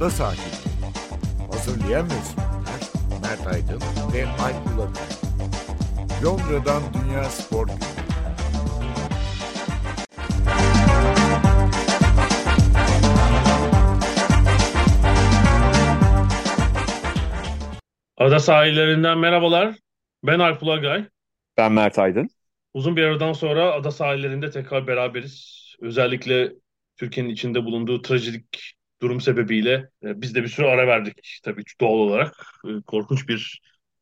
ada sakinleri. Hazırlayan ve sunanlar Mert Aydın ve Alp Ulakay. Londra'dan Dünya Spor Günü. Ada sahillerinden merhabalar. Ben Alp Ulagay. Ben Mert Aydın. Uzun bir aradan sonra ada sahillerinde tekrar beraberiz. Özellikle Türkiye'nin içinde bulunduğu trajedik durum sebebiyle e, biz de bir süre ara verdik tabii doğal olarak. E, korkunç bir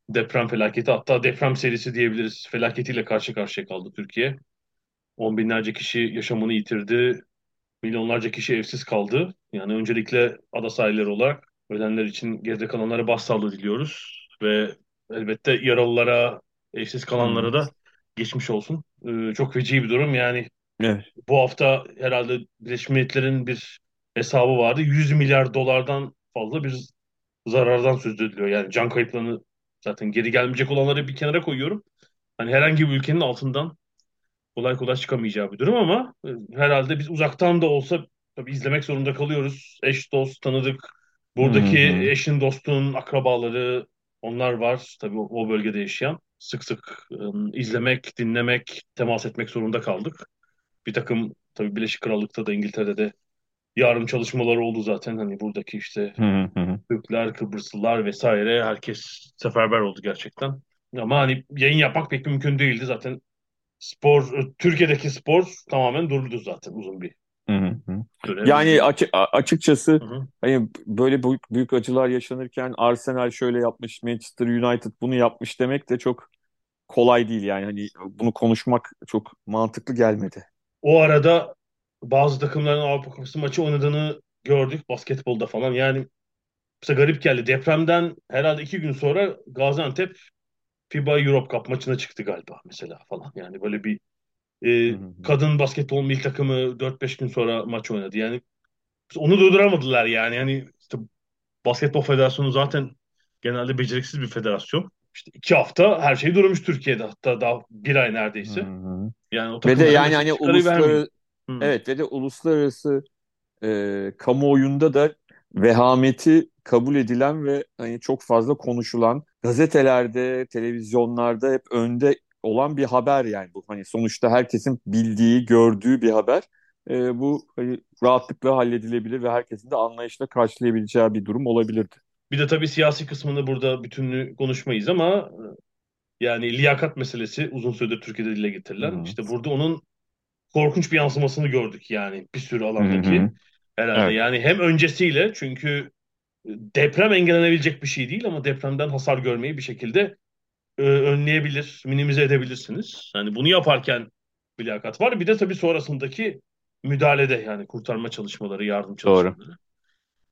deprem felaketi hatta deprem serisi diyebiliriz felaketiyle karşı karşıya kaldı Türkiye. On binlerce kişi yaşamını yitirdi. Milyonlarca kişi evsiz kaldı. Yani öncelikle ada sahilleri olarak ölenler için geride kalanlara başsağlığı diliyoruz. Ve elbette yaralılara, evsiz kalanlara da geçmiş olsun. Ee, çok feci bir durum. Yani Evet. bu hafta herhalde Birleşmiş Milletler'in bir hesabı vardı. 100 milyar dolardan fazla bir zarardan söz ediliyor. Yani can kayıplarını zaten geri gelmeyecek olanları bir kenara koyuyorum. Hani herhangi bir ülkenin altından kolay kolay çıkamayacağı bir durum ama e, herhalde biz uzaktan da olsa tabii izlemek zorunda kalıyoruz. Eş, dost, tanıdık. Buradaki hı. eşin, dostun, akrabaları onlar var tabii o, o bölgede yaşayan. Sık sık e, izlemek, dinlemek, temas etmek zorunda kaldık. Bir takım tabii Birleşik Krallık'ta da İngiltere'de de yardım çalışmaları oldu zaten. Hani buradaki işte. Türkler, Kıbrıslılar vesaire herkes seferber oldu gerçekten. Ama hani yayın yapmak pek mümkün değildi zaten. Spor, Türkiye'deki spor tamamen durdu zaten uzun bir Hı hı hı. süre. Yani açı- a- açıkçası Hı hı. hani böyle büyük, büyük acılar yaşanırken Arsenal şöyle yapmış, Manchester United bunu yapmış demek de çok kolay değil yani hani bunu konuşmak çok mantıklı gelmedi. O arada bazı takımların Avrupa Kupası maçı oynadığını gördük basketbolda falan. Yani bize garip geldi. Depremden herhalde iki gün sonra Gaziantep FIBA Europe Cup maçına çıktı galiba mesela falan. Yani böyle bir e, Hı hı. kadın basketbol milli takımı 4-5 gün sonra maç oynadı. Yani onu durduramadılar yani. Yani işte Basketbol Federasyonu zaten genelde beceriksiz bir federasyon. İşte iki hafta her şey durmuş Türkiye'de hatta daha bir ay Hı neredeyse. hı. Yani o Ve de takımların yani hani uluslararası Hı. evet ve de uluslararası e, kamuoyunda da vehameti kabul edilen ve hani çok fazla konuşulan gazetelerde, televizyonlarda hep önde olan bir haber yani bu. Hani sonuçta herkesin bildiği, gördüğü bir haber. E, bu hani rahatlıkla halledilebilir ve herkesin de anlayışla karşılayabileceği bir durum olabilirdi. Bir de tabii siyasi kısmını burada bütünlüğü konuşmayız ama yani liyakat meselesi uzun süredir Türkiye'de dile getirilen. Hı. İşte burada onun korkunç bir yansımasını gördük yani bir sürü alandaki hı. herhalde. Evet. Yani hem öncesiyle çünkü deprem engellenebilecek bir şey değil ama depremden hasar görmeyi bir şekilde e, önleyebilir, minimize edebilirsiniz. Yani bunu yaparken liyakat var. Bir de tabii sonrasındaki müdahalede yani kurtarma çalışmaları, yardım Doğru. çalışmaları.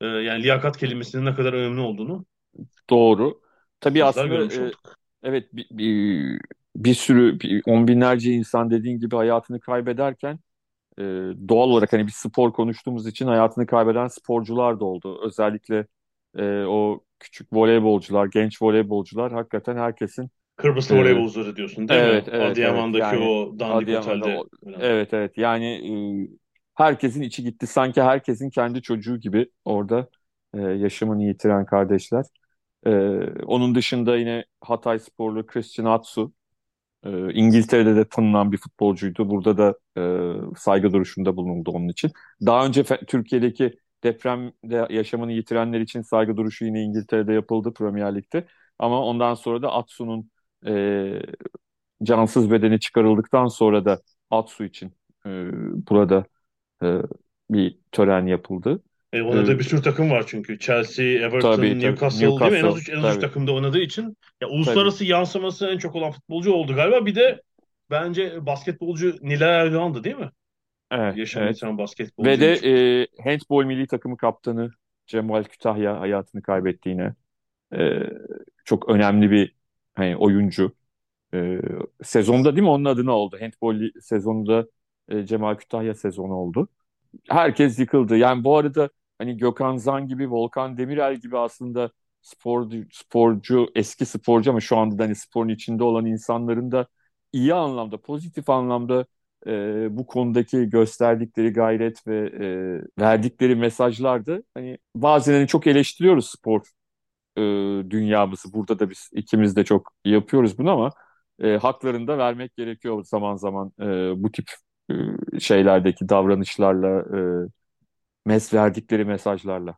E, yani liyakat kelimesinin ne kadar önemli olduğunu Doğru. Tabii aslında e, evet bir, bir, bir sürü bir, on binlerce insan dediğin gibi hayatını kaybederken e, doğal olarak hani bir spor konuştuğumuz için hayatını kaybeden sporcular da oldu. Özellikle e, o küçük voleybolcular, genç voleybolcular hakikaten herkesin Kıbrıslı e, voleybolcuları diyorsun değil mi? evet evet evet Adıyaman'daki yani o dandik Adıyaman'da otelde. o- evet evet yani e, herkesin içi gitti. Sanki herkesin kendi çocuğu gibi orada e, yaşamını yitiren kardeşler. E, onun dışında yine Hatay sporlu Christian Atsu e, İngiltere'de de tanınan bir futbolcuydu. Burada da e, saygı duruşunda bulunuldu onun için. Daha önce Türkiye'deki depremde yaşamını yitirenler için saygı duruşu yine İngiltere'de yapıldı Premier Lig'de. Ama ondan sonra da Atsu'nun e, cansız bedeni çıkarıldıktan sonra da Atsu için e, burada e, bir tören yapıldı. E, oynadığı bir sürü takım var çünkü. Chelsea, Everton, tabii tabii Newcastle değil mi? En az Newcastle üç, en az üç tabii takımda oynadığı için ya tabii. uluslararası yansıması en çok olan futbolcu oldu galiba. Bir de bence basketbolcu Nilay Erdoğan'dı değil mi? Evet, Yaşamını evet. yitiren Ve basketbolcu. de e, handbol milli takımı kaptanı Cemal Kütahya hayatını kaybetti yine. E, çok önemli bir hani oyuncu. E, sezonda değil mi onun adına oldu. Handbol li- sezonunda e, Cemal Kütahya sezonu oldu. Herkes yıkıldı. Yani bu arada hani Gökhan Zan gibi, Volkan Demirel gibi aslında sporcu, sporcu, eski sporcu ama şu anda da hani sporun içinde olan insanların da iyi anlamda, pozitif anlamda e, bu konudaki gösterdikleri gayret ve e, verdikleri mesajlardı. Hani bazen hani çok eleştiriyoruz spor e, dünyamızı. Burada da biz ikimiz de çok yapıyoruz bunu ama e, haklarını da vermek gerekiyor zaman zaman e, bu tip şeylerdeki davranışlarla, e, mes verdikleri mesajlarla.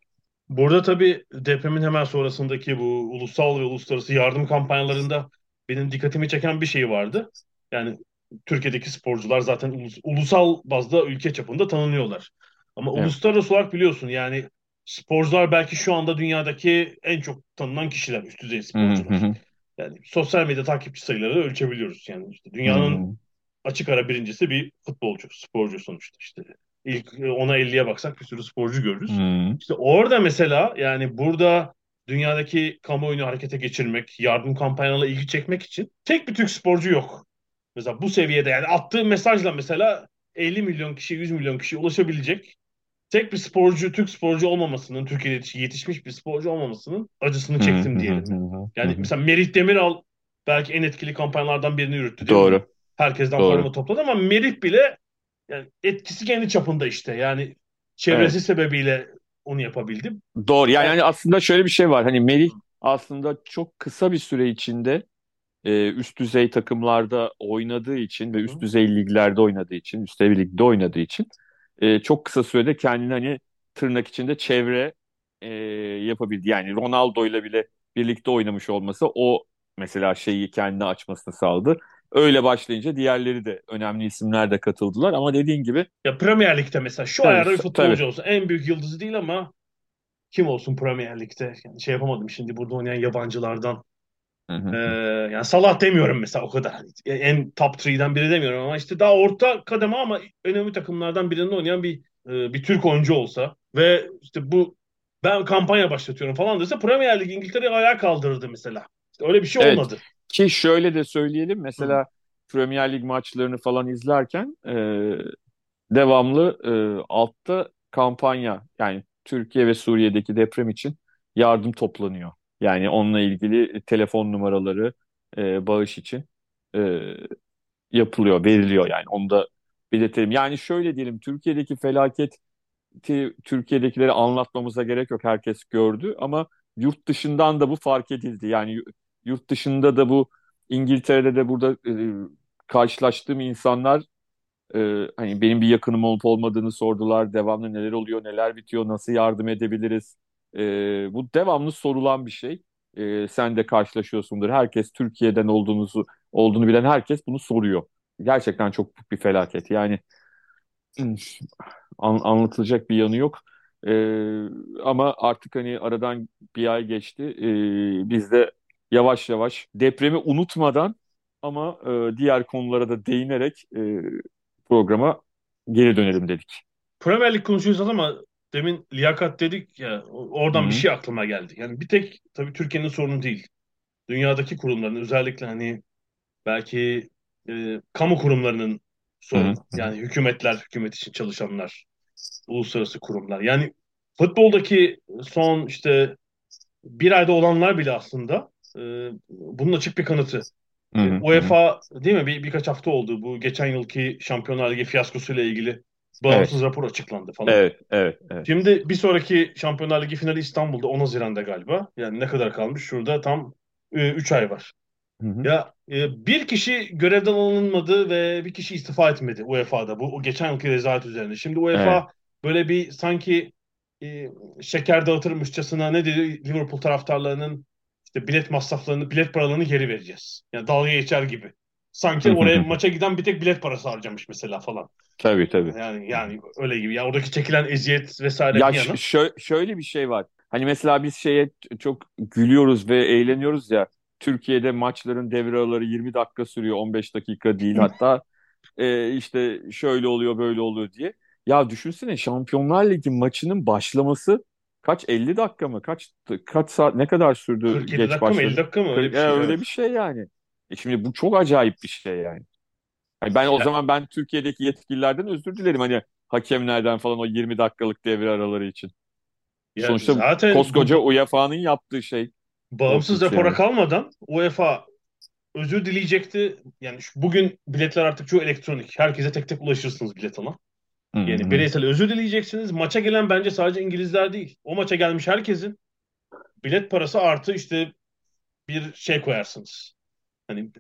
Burada tabii depremin hemen sonrasındaki bu ulusal ve uluslararası yardım kampanyalarında benim dikkatimi çeken bir şey vardı. Yani Türkiye'deki sporcular zaten ulus, ulusal bazda ülke çapında tanınıyorlar. Ama evet. uluslararası olarak biliyorsun yani sporcular belki şu anda dünyadaki en çok tanınan kişiler, üst düzey sporcular. Hı hı. Yani sosyal medya takipçi sayıları ölçebiliyoruz. Yani işte dünyanın hı. Açık ara birincisi bir futbolcu, sporcu sonuçta işte. İlk ona 50'ye baksak bir sürü sporcu görürüz. Hmm. İşte orada mesela yani burada dünyadaki kamuoyunu harekete geçirmek, yardım kampanyalarına ilgi çekmek için tek bir Türk sporcu yok. Mesela bu seviyede yani attığı mesajla mesela 50 milyon kişi, 100 milyon kişi ulaşabilecek tek bir sporcu, Türk sporcu olmamasının, Türkiye'de yetişmiş bir sporcu olmamasının acısını çektim diyelim. Yani mesela Merih Demiral belki en etkili kampanyalardan birini yürüttü. Doğru. Mi? Herkesten Doğru. forma topladı ama Merih bile yani etkisi kendi çapında işte. Yani çevresi evet. sebebiyle onu yapabildim. Doğru. Yani, yani aslında şöyle bir şey var. Hani Merih aslında çok kısa bir süre içinde e, üst düzey takımlarda oynadığı için ve üst düzey liglerde oynadığı için, üst düzey ligde oynadığı için e, çok kısa sürede kendini hani tırnak içinde çevre e, yapabildi. Yani Ronaldo ile bile birlikte oynamış olması o mesela şeyi kendine açmasını sağladı. Öyle başlayınca diğerleri de önemli isimler de katıldılar ama dediğin gibi ya Premier Lig'de mesela şu tabii, ayarda bir futbolcu tabii. olsun. En büyük yıldızı değil ama kim olsun Premier Lig'de? Yani şey yapamadım şimdi burada oynayan yabancılardan. Ee, yani Salah demiyorum mesela o kadar. Hani en top 3'den biri demiyorum ama işte daha orta kademe ama önemli takımlardan birinde oynayan bir e, bir Türk oyuncu olsa ve işte bu ben kampanya başlatıyorum falan dese Premier Lig İngiltere'yi ayağa kaldırırdı mesela. İşte öyle bir şey evet. olmadı. Ki şöyle de söyleyelim mesela Hı. Premier Lig maçlarını falan izlerken e, devamlı e, altta kampanya yani Türkiye ve Suriye'deki deprem için yardım toplanıyor. Yani onunla ilgili telefon numaraları e, bağış için e, yapılıyor, veriliyor yani onu da belirtelim. Yani şöyle diyelim Türkiye'deki felaketi Türkiye'dekileri anlatmamıza gerek yok herkes gördü ama yurt dışından da bu fark edildi. Yani yurt dışında da bu İngiltere'de de burada e, karşılaştığım insanlar e, hani benim bir yakınım olup olmadığını sordular. Devamlı neler oluyor, neler bitiyor, nasıl yardım edebiliriz? E, bu devamlı sorulan bir şey. E, sen de karşılaşıyorsundur. Herkes Türkiye'den olduğunuzu olduğunu bilen herkes bunu soruyor. Gerçekten çok büyük bir felaket. Yani an, anlatılacak bir yanı yok. E, ama artık hani aradan bir ay geçti. E, biz de yavaş yavaş depremi unutmadan ama e, diğer konulara da değinerek e, programa geri dönelim dedik. Premier Lig konuşuyoruz ama demin liyakat dedik ya oradan Hı-hı. bir şey aklıma geldi. Yani bir tek tabii Türkiye'nin sorunu değil. Dünyadaki kurumların özellikle hani belki e, kamu kurumlarının sorunu. Hı-hı. Yani hükümetler, hükümet için çalışanlar, uluslararası kurumlar. Yani futboldaki son işte bir ayda olanlar bile aslında e, bunun açık bir kanıtı. Hı hı, UEFA hı. değil mi? Bir, birkaç hafta oldu bu geçen yılki Şampiyonlar Ligi fiyaskosuyla ilgili bağımsız evet. rapor açıklandı falan. Evet, evet, evet. Şimdi bir sonraki Şampiyonlar Ligi finali İstanbul'da 10 Haziran'da galiba. Yani ne kadar kalmış? Şurada tam 3 e, ay var. Hı hı. Ya e, bir kişi görevden alınmadı ve bir kişi istifa etmedi UEFA'da bu o geçen yılki rezalet üzerine. Şimdi UEFA evet. böyle bir sanki e, şeker dağıtırmışçasına ne dedi Liverpool taraftarlarının işte bilet masraflarını, bilet paralarını geri vereceğiz. Yani dalga geçer gibi. Sanki oraya maça giden bir tek bilet parası harcamış mesela falan. Tabii tabii. Yani yani öyle gibi. Ya oradaki çekilen eziyet vesaire ya yana. Şö- şöyle bir şey var. Hani mesela biz şeye çok gülüyoruz ve eğleniyoruz ya. Türkiye'de maçların devre araları 20 dakika sürüyor, 15 dakika değil. Hatta e, işte şöyle oluyor, böyle oluyor diye. Ya düşünsene Şampiyonlar Ligi maçının başlaması kaç 50 dakika mı? Kaç kaç saat ne kadar sürdü 47 geç dakika mı 50 dakika mı? Öyle bir şey, öyle bir şey yani. E şimdi bu çok acayip bir şey yani. yani ben o ya. zaman ben Türkiye'deki yetkililerden özür dilerim hani hakemlerden falan o 20 dakikalık devre araları için. Ya Sonuçta zaten koskoca UEFA'nın yaptığı şey. Bağımsız rapora yani. kalmadan UEFA özür dileyecekti. Yani şu, bugün biletler artık çoğu elektronik. Herkese tek tek ulaşırsınız bilet alın. Yani Hı-hı. bireysel özür dileyeceksiniz. Maça gelen bence sadece İngilizler değil. O maça gelmiş herkesin bilet parası artı işte bir şey koyarsınız. Hani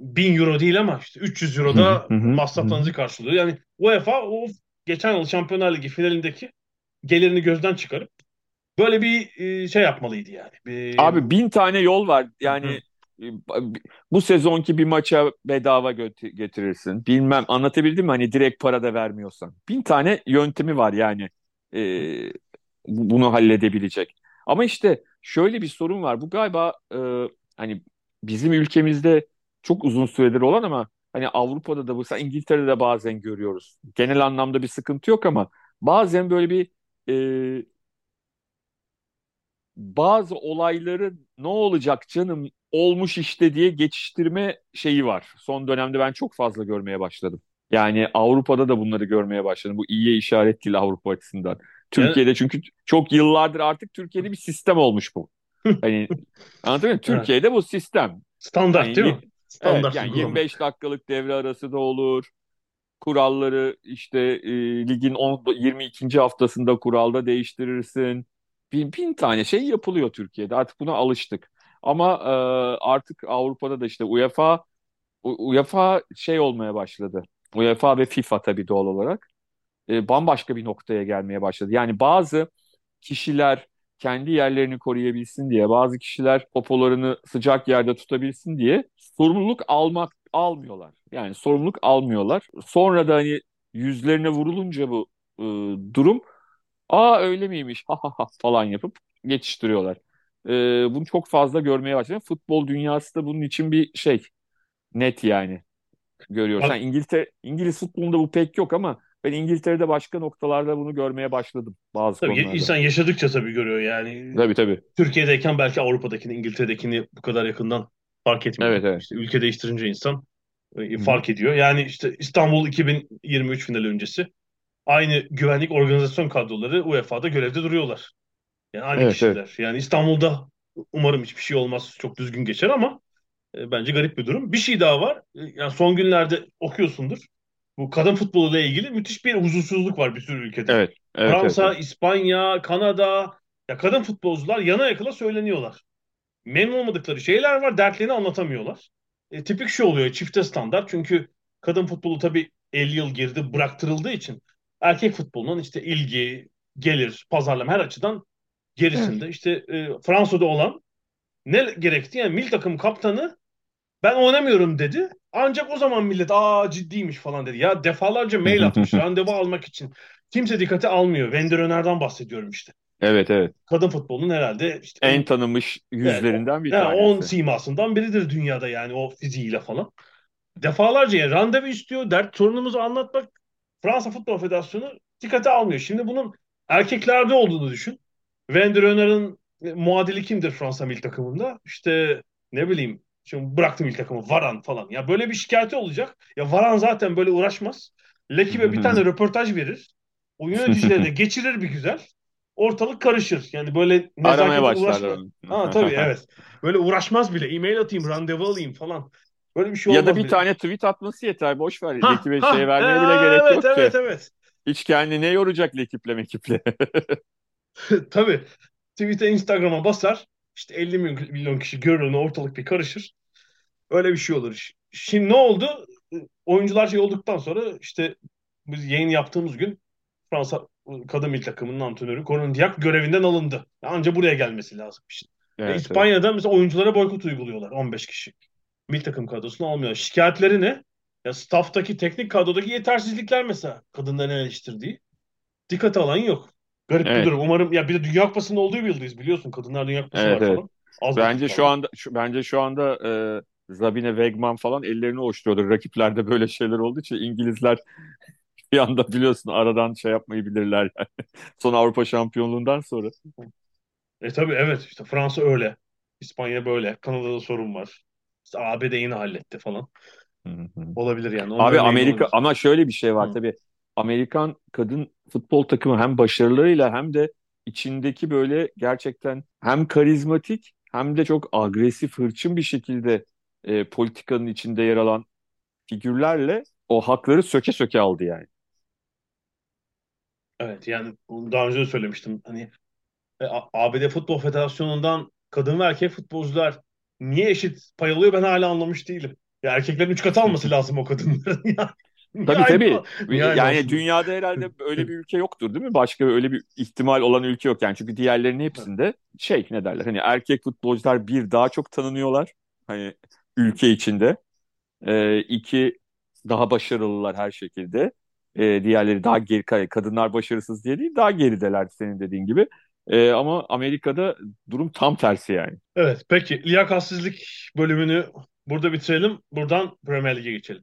1000 euro değil ama işte 300 euro da Hı hı, masraflarınızı karşılıyor. Yani UEFA o geçen yıl Şampiyonlar Ligi finalindeki gelirini gözden çıkarıp böyle bir e, şey yapmalıydı yani. Bir, Abi bin tane yol var. Yani e, bu sezonki bir maça bedava getirirsin. Bilmem anlatabildim mi? Hani direkt para da vermiyorsan. Bin tane yöntemi var yani e, bu- bunu halledebilecek. Ama işte şöyle bir sorun var. Bu galiba e, hani bizim ülkemizde çok uzun süredir olan ama hani Avrupa'da da bu, İngiltere'de de bazen görüyoruz. Genel anlamda bir sıkıntı yok ama bazen böyle bir e, bazı olayları ne olacak canım olmuş işte diye geçiştirme şeyi var. Son dönemde ben çok fazla görmeye başladım. Yani Avrupa'da da bunları görmeye başladım. Bu iyiye işaret değil Avrupa açısından. Türkiye'de çünkü çok yıllardır artık Türkiye'de bir sistem olmuş bu. Hani anladın mı? Türkiye'de bu sistem. Standart Yani değil mi? Standart Evet, yani uygulama. 25 dakikalık devre arası da olur. Kuralları işte e, ligin 10, 22. haftasında kuralda değiştirirsin. Bin, bin tane şey yapılıyor Türkiye'de. Artık buna alıştık. Ama e, artık Avrupa'da da işte UEFA UEFA şey olmaya başladı. UEFA ve FIFA tabii doğal olarak e, bambaşka bir noktaya gelmeye başladı. Yani bazı kişiler kendi yerlerini koruyabilsin diye, bazı kişiler popolarını sıcak yerde tutabilsin diye sorumluluk almak almıyorlar. Yani sorumluluk almıyorlar. Sonra da hani yüzlerine vurulunca bu e, durum, aa öyle miymiş ha ha ha falan yapıp geçiştiriyorlar. E, bunu çok fazla görmeye başladım. Futbol dünyası da bunun için bir şey net yani görüyoruz. Yani İngiltere, İngiliz futbolunda bu pek yok ama ben İngiltere'de başka noktalarda bunu görmeye başladım bazı tabii konularda. insan yaşadıkça tabii görüyor yani. Tabii tabii. Türkiye'deyken belki Avrupa'dakini, İngiltere'dekini bu kadar yakından fark etmiyor. Evet evet. İşte ülke değiştirince insan e, fark ediyor. Yani işte İstanbul 2023 finali öncesi aynı güvenlik organizasyon kadroları UEFA'da görevde duruyorlar. Yani aynı Evet kişiler. evet. Yani İstanbul'da umarım hiçbir şey olmaz, çok düzgün geçer ama e, bence garip bir durum. Bir şey daha var. E, yani son günlerde okuyorsundur. Bu kadın futboluyla ilgili müthiş bir huzursuzluk var bir sürü ülkede. Evet evet. Fransa, evet. İspanya, Kanada ya kadın futbolcular yana yakıla söyleniyorlar. Memnun olmadıkları şeyler var, dertlerini anlatamıyorlar. E, tipik şu oluyor, çifte standart. Çünkü kadın futbolu tabii 50 yıl geride bıraktırıldığı için erkek futbolunun işte ilgi, gelir, pazarlama her açıdan Evet. gerisinde. İşte e, Fransa'da olan ne gerekti? Yani milli takım kaptanı ben oynamıyorum dedi. Ancak o zaman millet aa ciddiymiş falan dedi. Ya defalarca mail atmış randevu almak için. Kimse dikkate almıyor. Wender Öner'den bahsediyorum işte. Evet evet. Kadın futbolunun herhalde işte En tanınmış evet, yüzlerinden bir yani 10 tanesi. simasından biridir dünyada yani o fiziğiyle falan. Defalarca yani randevu istiyor. Dert sorunumuzu anlatmak Fransa Futbol Federasyonu dikkate almıyor. Şimdi bunun erkeklerde olduğunu düşün. Öner'in e, muadili kimdir Fransa milli takımında? İşte ne bileyim şimdi bıraktı milli takımı Varan falan. Ya böyle bir şikayeti olacak. Ya Varan zaten böyle uğraşmaz. Lekib'e bir tane röportaj verir. O yöneticilerle geçirir bir güzel. Ortalık karışır. Yani böyle Aramaya başlarlar. Ha tabii evet. Böyle uğraşmaz bile. E-mail atayım, randevu alayım falan. Böyle bir şey Ya da olmaz bir bile. tane tweet atması yeter. Boş ver. Ha Ekibe ha şey vermeye e, bile gerek evet yok evet ki. evet. Hiç kendine yoracak ekiple mekiple. Tabii. Tweet'e Instagram'a basar. İşte 50 milyon, kişi görür onu ortalık bir karışır. Öyle bir şey olur. Şimdi ne oldu? Oyuncular şey olduktan sonra işte biz yayın yaptığımız gün Fransa kadın milli takımının antrenörü Conan Diak görevinden alındı. Anca buraya gelmesi lazım. Işte. Ve Evet evet. İspanya'da mesela oyunculara boykot uyguluyorlar 15 kişi. Milli takım kadrosunu almıyorlar. Şikayetleri ne? Ya staff'taki teknik kadrodaki yetersizlikler mesela kadınların eleştirdiği. Dikkate alan yok. Garip bir Evet. durum. Umarım ya bir de Dünya Kupası'nda olduğu bir yıldayız biliyorsun. Kadınlar Dünya Kupası Evet var evet. falan. Az Bence şu anda şu, bence şu anda e, Zabine Wegman falan ellerini ovuşturuyordur. Rakiplerde böyle şeyler olduğu için İngilizler bir anda biliyorsun aradan şey yapmayı bilirler yani. Son Avrupa şampiyonluğundan sonra. E tabii evet işte Fransa öyle. İspanya böyle. Kanada'da sorun var. İşte ABD yine halletti falan. Hı hı. Olabilir yani. Onun Abi Amerika olabilir. ama şöyle bir şey var Hı. tabii. Amerikan kadın futbol takımı hem başarılarıyla hem de içindeki böyle gerçekten hem karizmatik hem de çok agresif, hırçın bir şekilde e, politikanın içinde yer alan figürlerle o hakları söke söke aldı yani. Evet yani daha önce de söylemiştim. Hani e, ABD Futbol Federasyonu'ndan kadın ve erkek futbolcular niye eşit pay alıyor ben hala anlamış değilim. Ya erkeklerin üç katı alması lazım o kadınların. yani, tabii tabii. Yani, yani dünyada herhalde öyle bir ülke yoktur değil mi? Başka öyle bir ihtimal olan ülke yok yani. Çünkü diğerlerinin hepsinde şey ne derler hani erkek futbolcular bir daha çok tanınıyorlar. Hani ülke içinde. Ee, iki daha başarılılar her şekilde. Ee, diğerleri daha geri kadınlar başarısız diye değil daha gerideler senin dediğin gibi. Ee, ama Amerika'da durum tam tersi yani. Evet peki liyakatsizlik bölümünü burada bitirelim. Buradan Premier Lig'e geçelim.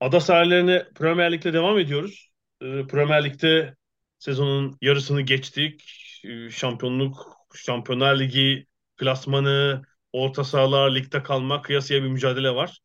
Ada sahillerine Premier Lig'de devam ediyoruz. Ee, Premier Lig'de sezonun yarısını geçtik. Ee, şampiyonluk, Şampiyonlar Ligi klasmanı, orta sahalar, ligde kalmak kıyasıya bir mücadele var.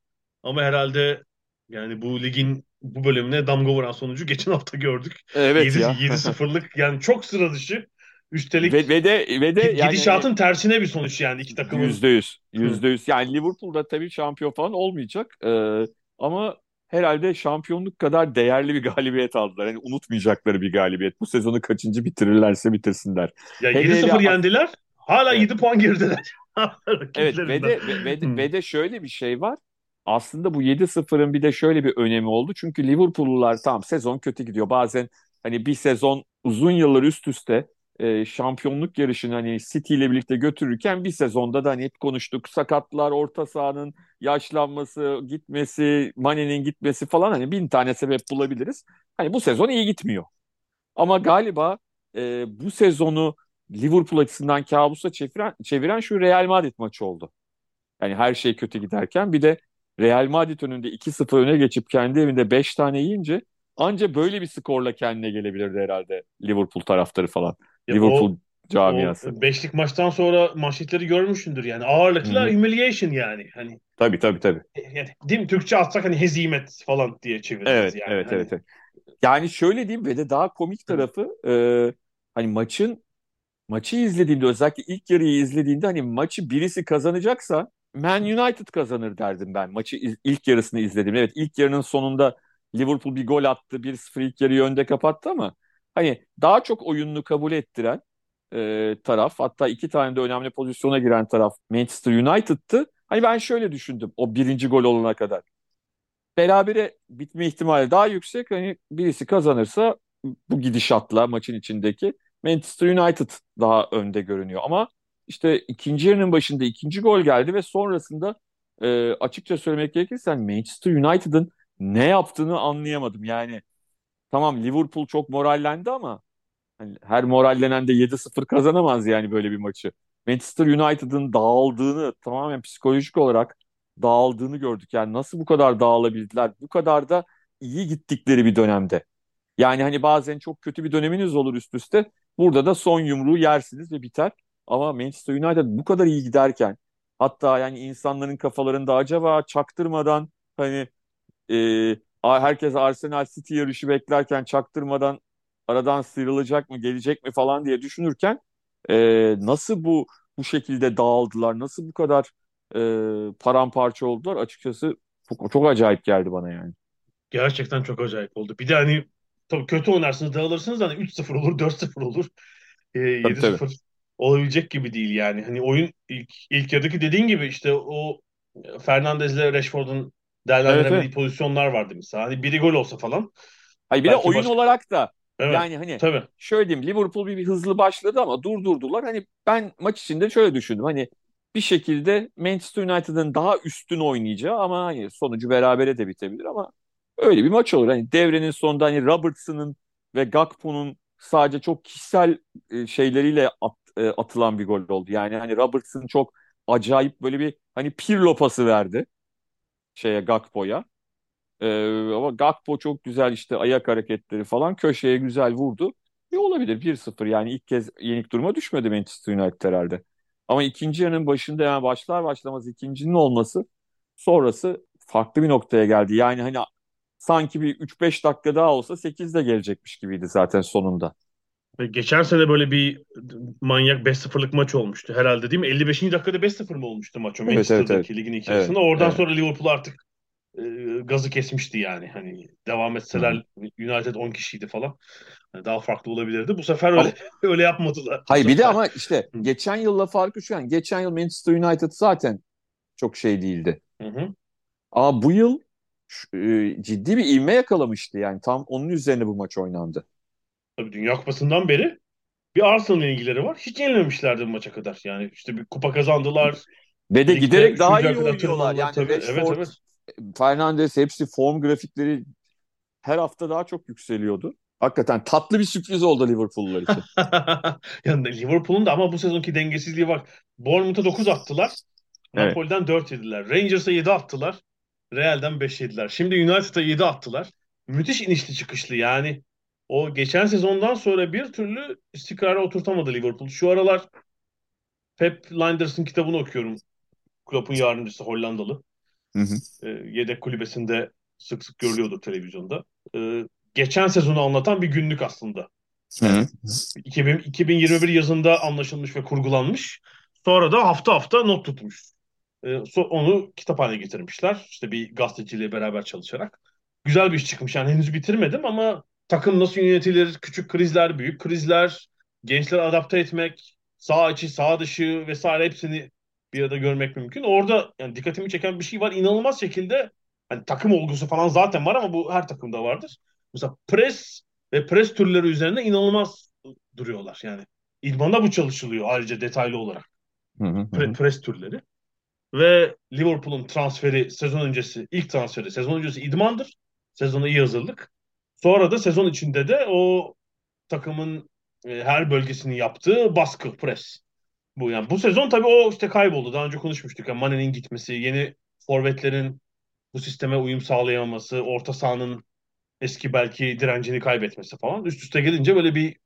Ama herhalde yani bu ligin bu bölümüne damga vuran sonucu geçen hafta gördük. Evet 7, ya. 7-0'lık yani çok sıra dışı. Üstelik ve, ve de ve de gidişatın yani, tersine bir sonuç yani iki takımın. Yüzde yüz. Yüzde yüz. Yani Liverpool'da tabii şampiyon falan olmayacak. Ee, ama herhalde şampiyonluk kadar değerli bir galibiyet aldılar. Yani unutmayacakları bir galibiyet. Bu sezonu kaçıncı bitirirlerse bitirsinler. Ya 7-0 yendiler. Hala evet. 7 puan gerideler. evet ve de, ve, ve, de, ve de şöyle bir şey var. Aslında bu 7-0'ın bir de şöyle bir önemi oldu. Çünkü Liverpool'lular tamam sezon kötü gidiyor. Bazen hani bir sezon uzun yıllar üst üste e, şampiyonluk yarışını hani City ile birlikte götürürken bir sezonda da hani hep konuştuk sakatlar, orta sahanın yaşlanması, gitmesi, Mane'nin gitmesi falan hani bin tane sebep bulabiliriz. Hani bu sezon iyi gitmiyor. Ama galiba e, bu sezonu Liverpool açısından kabusa çeviren, çeviren şu Real Madrid maçı oldu. Yani her şey kötü giderken bir de Real Madrid önünde 2-0 öne geçip kendi evinde 5 tane yiyince anca böyle bir skorla kendine gelebilirdi herhalde Liverpool taraftarı falan. Ya Liverpool o, camiası. O beşlik maçtan sonra manşetleri görmüşsündür yani. Ağırlıkla Hı-hı. humiliation yani. Hani Tabii tabii tabii. E, yani, değil mi? Türkçe atsak hani hezimet falan diye çeviririz evet, yani. Evet, hani... evet, evet. Yani şöyle diyeyim ve de daha komik tarafı e, hani maçın maçı izlediğinde özellikle ilk yarıyı izlediğinde hani maçı birisi kazanacaksa Man United kazanır derdim ben. Maçı ilk yarısını izledim. Evet ilk yarının sonunda Liverpool bir gol attı. 1-0 ilk yarıyı önde kapattı ama hani daha çok oyununu kabul ettiren e, taraf hatta iki tane de önemli pozisyona giren taraf Manchester United'tı. Hani ben şöyle düşündüm o birinci gol olana kadar. Berabere bitme ihtimali daha yüksek. Hani birisi kazanırsa bu gidişatla maçın içindeki Manchester United daha önde görünüyor. Ama işte ikinci yarının başında ikinci gol geldi ve sonrasında e, açıkça söylemek gerekirse hani Manchester United'ın ne yaptığını anlayamadım. Yani tamam Liverpool çok morallendi ama hani her morallenen de 7-0 kazanamaz yani böyle bir maçı. Manchester United'ın dağıldığını tamamen psikolojik olarak dağıldığını gördük. Yani nasıl bu kadar dağılabildiler? Bu kadar da iyi gittikleri bir dönemde. Yani hani bazen çok kötü bir döneminiz olur üst üste. Burada da son yumruğu yersiniz ve biter. Ama Manchester United bu kadar iyi giderken hatta yani insanların kafalarında acaba çaktırmadan hani e, herkes Arsenal City yarışı beklerken çaktırmadan aradan sıyrılacak mı gelecek mi falan diye düşünürken e, nasıl bu bu şekilde dağıldılar nasıl bu kadar e, paramparça oldular açıkçası çok, çok acayip geldi bana yani. Gerçekten çok acayip oldu. Bir de hani tabii kötü oynarsınız dağılırsınız hani 3-0 olur 4-0 olur. E, 7-0 olabilecek gibi değil yani. Hani oyun ilk, ilk yarıdaki dediğin gibi işte o Fernandez'le Rashford'un değerlendiremediği evet, pozisyonlar vardı mesela. Hani biri gol olsa falan. Hayır bir de oyun başka... olarak da evet, yani hani tabii. şöyle diyeyim Liverpool bir, bir hızlı başladı ama durdurdular. Hani ben maç içinde şöyle düşündüm. Hani bir şekilde Manchester United'ın daha üstün oynayacağı ama hani sonucu berabere de bitebilir ama öyle bir maç olur. Hani devrenin sonunda hani Robertson'ın ve Gakpo'nun sadece çok kişisel e, şeyleriyle at, e, atılan bir gol oldu. Yani hani Robertson çok acayip böyle bir hani Pirlo pası verdi şeye Gakpo'ya. Ee, ama Gakpo çok güzel işte ayak hareketleri falan köşeye güzel vurdu. E olabilir 1-0 yani ilk kez yenik duruma düşmedi Manchester United herhalde. Ama ikinci yarının başında yani başlar başlamaz ikincinin olması sonrası farklı bir noktaya geldi. Yani hani sanki bir 3-5 dakika daha olsa 8 de gelecekmiş gibiydi zaten sonunda. Geçen sene böyle bir manyak 5-0'lık maç olmuştu herhalde değil mi? 55. dakikada 5-0 mı olmuştu maç o Evet, Manchester'daki evet, evet. ligin ilk Evet. Oradan evet. sonra Liverpool artık e, gazı kesmişti yani. Hani devam etseler United 10 kişiydi falan. Yani daha farklı olabilirdi. Bu sefer öyle öyle yapmadılar. Hayır bir de ama işte Hı. geçen yılla farkı şu yani geçen yıl Manchester United zaten çok şey değildi. Hı hı. Ama bu yıl e, ciddi bir ivme yakalamıştı yani tam onun üzerine bu maç oynandı. Tabii Dünya Kupası'ndan beri bir Arsenal'la ilgileri var. Hiç yenilmemişlerdi bu maça kadar. Yani işte bir kupa kazandılar. Ve de giderek daha iyi oynuyorlar. Yani tabii. Evet, Rashford, evet. Fernandes hepsi form grafikleri her hafta daha çok yükseliyordu. Hakikaten tatlı bir sürpriz oldu Liverpool'lar için. yani Liverpool'un da ama bu sezonki dengesizliği bak. Bournemouth'a 9 attılar. Evet. Napoli'den 4 yediler. Rangers'a 7 attılar. Real'den 5 yediler. Şimdi United'a 7 attılar. Müthiş inişli çıkışlı yani. O geçen sezondan sonra bir türlü istikrara oturtamadı Liverpool. Şu aralar Pep Linders'ın kitabını okuyorum. Klopp'un yardımcısı Hollandalı. Hı hı. E, yedek kulübesinde sık sık görülüyordu televizyonda. E, geçen sezonu anlatan bir günlük aslında. Hı hı. 2000, 2021 yazında anlaşılmış ve kurgulanmış. Sonra da hafta hafta not tutmuş. E, so- onu kitaphaneye getirmişler. İşte bir gazeteciyle beraber çalışarak. Güzel bir iş çıkmış. Yani henüz bitirmedim ama takım nasıl yönetilir, küçük krizler, büyük krizler, gençleri adapte etmek, sağ içi, sağ dışı vesaire hepsini bir arada görmek mümkün. Orada yani dikkatimi çeken bir şey var. İnanılmaz şekilde hani takım olgusu falan zaten var ama bu her takımda vardır. Mesela pres ve pres türleri üzerinde inanılmaz duruyorlar. Yani idmanda bu çalışılıyor ayrıca detaylı olarak. Hı hı hı. Pre- pres türleri. Ve Liverpool'un transferi sezon öncesi, ilk transferi sezon öncesi idmandır. Sezona iyi hazırlık. Sonra da sezon içinde de o takımın e, her bölgesini yaptığı baskı, pres. Bu yani bu sezon tabii o işte kayboldu. Daha önce konuşmuştuk. Yani Mane'nin gitmesi, yeni forvetlerin bu sisteme uyum sağlayamaması, orta sahanın eski belki direncini kaybetmesi falan. Üst üste gelince böyle bir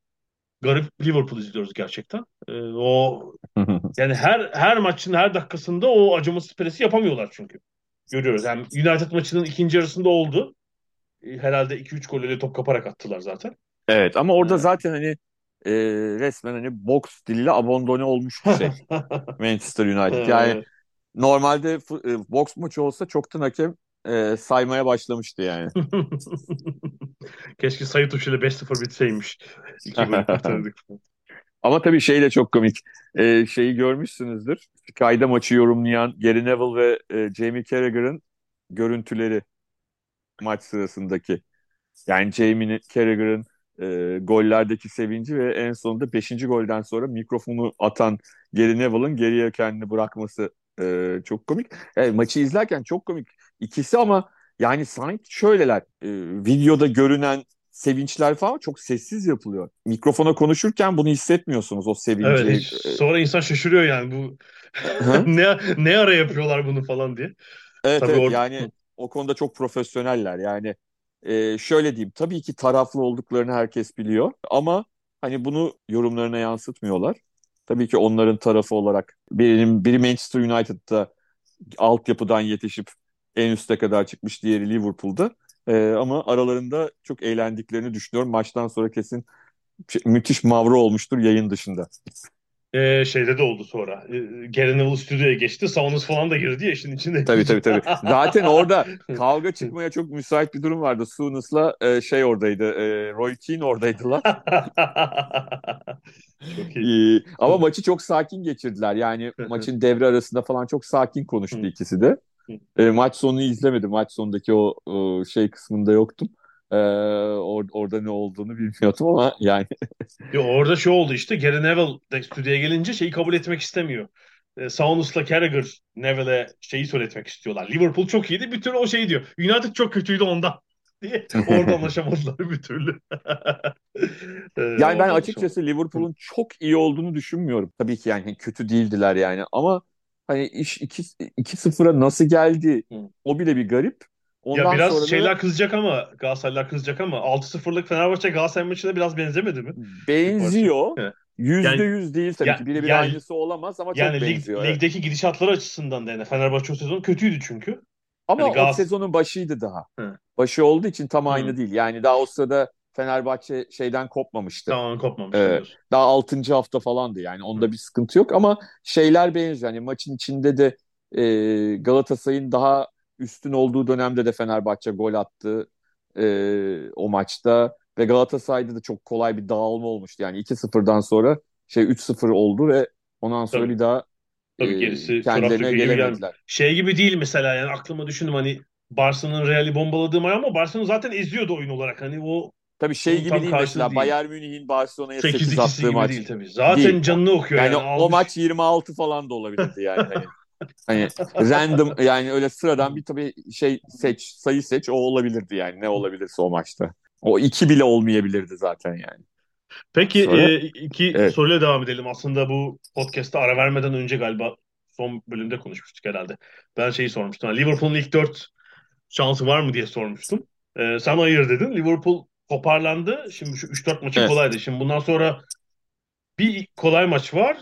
garip Liverpool izliyoruz gerçekten. Ee, o yani her her maçın her dakikasında o acımasız presi yapamıyorlar çünkü. Görüyoruz. Yani United maçının ikinci yarısında oldu. Ee, Herhalde 2-3 golleri top kaparak attılar zaten. Evet ama orada Evet. zaten hani e, resmen hani box stiliyle abandone olmuş bir şey Manchester United. Yani Ee, normalde e, box maçı olsa çoktan hakem e, saymaya başlamıştı yani. Keşke sayı tuşuyla 5-0 bitseymiş. Ama tabii şey de çok komik. E, şeyi görmüşsünüzdür. Sky'da maçı yorumlayan Gary Neville ve e, Jamie Carragher'ın görüntüleri maç sırasındaki. Yani Jamie Carragher'ın e, gollerdeki sevinci ve en sonunda 5. golden sonra mikrofonu atan Gary Neville'ın geriye kendini bırakması e, çok komik. Yani maçı izlerken çok komik. İkisi ama yani sanki şöyleler e, videoda görünen sevinçler falan çok sessiz yapılıyor. Mikrofona konuşurken bunu hissetmiyorsunuz o sevinci. Evet, hiç- E, sonra insan şaşırıyor yani bu ne ne ara yapıyorlar bunu falan diye. Evet Tabii evet orada- yani o konuda çok profesyoneller yani e, şöyle diyeyim tabii ki taraflı olduklarını herkes biliyor ama hani bunu yorumlarına yansıtmıyorlar. Tabii ki onların tarafı olarak benim biri Manchester United'da altyapıdan yetişip en üste kadar çıkmış diğeri Liverpool'da E, ama aralarında çok eğlendiklerini düşünüyorum. Maçtan sonra kesin müthiş mavra olmuştur yayın dışında. Ee, şeyde de oldu sonra. Ee, Gary Neville stüdyoya geçti. Saunus falan da girdi ya işin içine. Tabii tabii tabii. Zaten orada kavga çıkmaya çok müsait bir durum vardı. Souness'la e, şey oradaydı. e, Roy Keane oradaydılar. Çok iyi. E, ama maçı çok sakin geçirdiler. Yani maçın devre arasında falan çok sakin konuştu ikisi de. E, maç sonunu izlemedim. Maç sonundaki o, o şey kısmında yoktum. E, or- orada ne olduğunu bilmiyordum ama yani Ya orada şu oldu işte Gary Neville stüdyoya gelince şeyi kabul etmek istemiyor. Ee, Saunus'la Carragher Neville'e şeyi söyletmek istiyorlar. Liverpool çok iyiydi. Bir türlü o şey diyor. United çok kötüydü ondan diye. Orada anlaşamadılar bir türlü. Ee, Yani ben açıkçası Liverpool'un çok iyi olduğunu düşünmüyorum. Tabii ki yani kötü değildiler yani ama hani iş 2 2-0'a nasıl geldi Hı. o bile bir garip. Ondan Ya biraz sonra da şeyler kızacak ama Galatasaraylılar kızacak ama 6-0'lık Fenerbahçe Galatasaray maçına biraz benzemedi mi? benziyor. Yüzde Yani- yüz değil tabii Ya- ki. Birebir yani- aynısı olamaz ama Yani çok lig, benziyor. evet. ligdeki gidişatları açısından da yani Fenerbahçe o sezon kötüydü çünkü. Ama hani o Galatasaray- sezonun başıydı daha. Hı. Başı olduğu için tam aynı Hı. değil. Yani daha o sırada Fenerbahçe şeyden kopmamıştı. Tamamen kopmamış. Evet. diyorsun. Daha 6. hafta falandı yani onda bir sıkıntı yok ama şeyler benziyor. Yani maçın içinde de e, Galatasaray'ın daha üstün olduğu dönemde de Fenerbahçe gol attı e, o maçta ve Galatasaray'da da çok kolay bir dağılma olmuştu. Yani 2-0'dan sonra şey 3-0 oldu ve ondan sonra Tabii. bir daha Tabii e, gerisi kendilerine gelemediler. Şey gibi değil mesela yani aklıma düşündüm hani Barcelona'nın Real'i bombaladığı maç ama Barcelona zaten eziyordu oyun olarak. Hani o Tabii şey gibi değil mesela değil. Bayern Münih'in Barcelona'ya 8 8-2'si attığı maç. değil tabii. Zaten Değil. canını okuyor Yani yani. o maç 26 falan da olabilirdi yani. Hani, hani random yani öyle sıradan bir tabii şey seç, sayı seç o olabilirdi yani ne olabilirse o maçta. O iki bile olmayabilirdi zaten yani. Peki Sonra- e, iki Evet. soruyla devam edelim. Aslında bu podcast'ta ara vermeden önce galiba son bölümde konuşmuştuk herhalde. Ben şeyi sormuştum. Yani Liverpool'un ilk dört şansı var mı diye sormuştum. E, sen hayır dedin. Liverpool toparlandı. Şimdi şu 3-4 maçı Evet. kolaydı. Şimdi bundan sonra bir kolay maç var.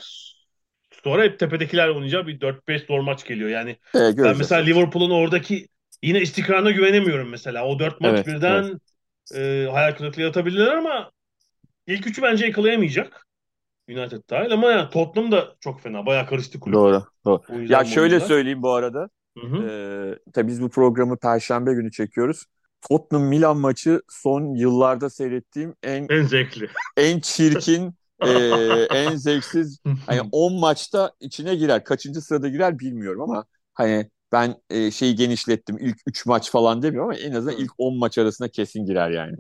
Sonra hep tepedekiler oynayacağı bir 4-5 zor maç geliyor. Yani Evet, ben mesela Liverpool'un oradaki yine istikrarına güvenemiyorum mesela. O 4 maç Evet, birden e, hayal kırıklığı atabilirler ama ilk üçü bence yakalayamayacak. United dahil ama yani Tottenham da çok fena. Bayağı karıştı kulüp. Doğru. doğru. Ya şöyle oyuncular. söyleyeyim bu arada. Hı hı. Ee, tabii biz bu programı Perşembe günü çekiyoruz. Tottenham Milan maçı son yıllarda seyrettiğim en En zevkli. en çirkin, e, en zevksiz Hani 10 maçta içine girer. Kaçıncı sırada girer bilmiyorum ama hani ben e, şeyi genişlettim. İlk 3 maç falan demiyorum ama en azından ilk 10 maç arasında kesin girer yani.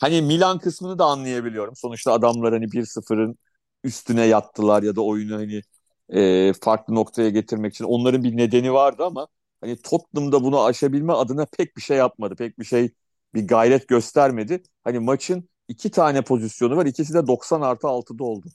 Hani Milan kısmını da anlayabiliyorum. Sonuçta adamlar hani 1-0'ın üstüne yattılar ya da oyunu hani e, farklı noktaya getirmek için onların bir nedeni vardı ama hani Tottenham da bunu aşabilme adına pek bir şey yapmadı. Pek bir şey bir gayret göstermedi. Hani maçın iki tane pozisyonu var. İkisi de 90 artı 6'da oldu.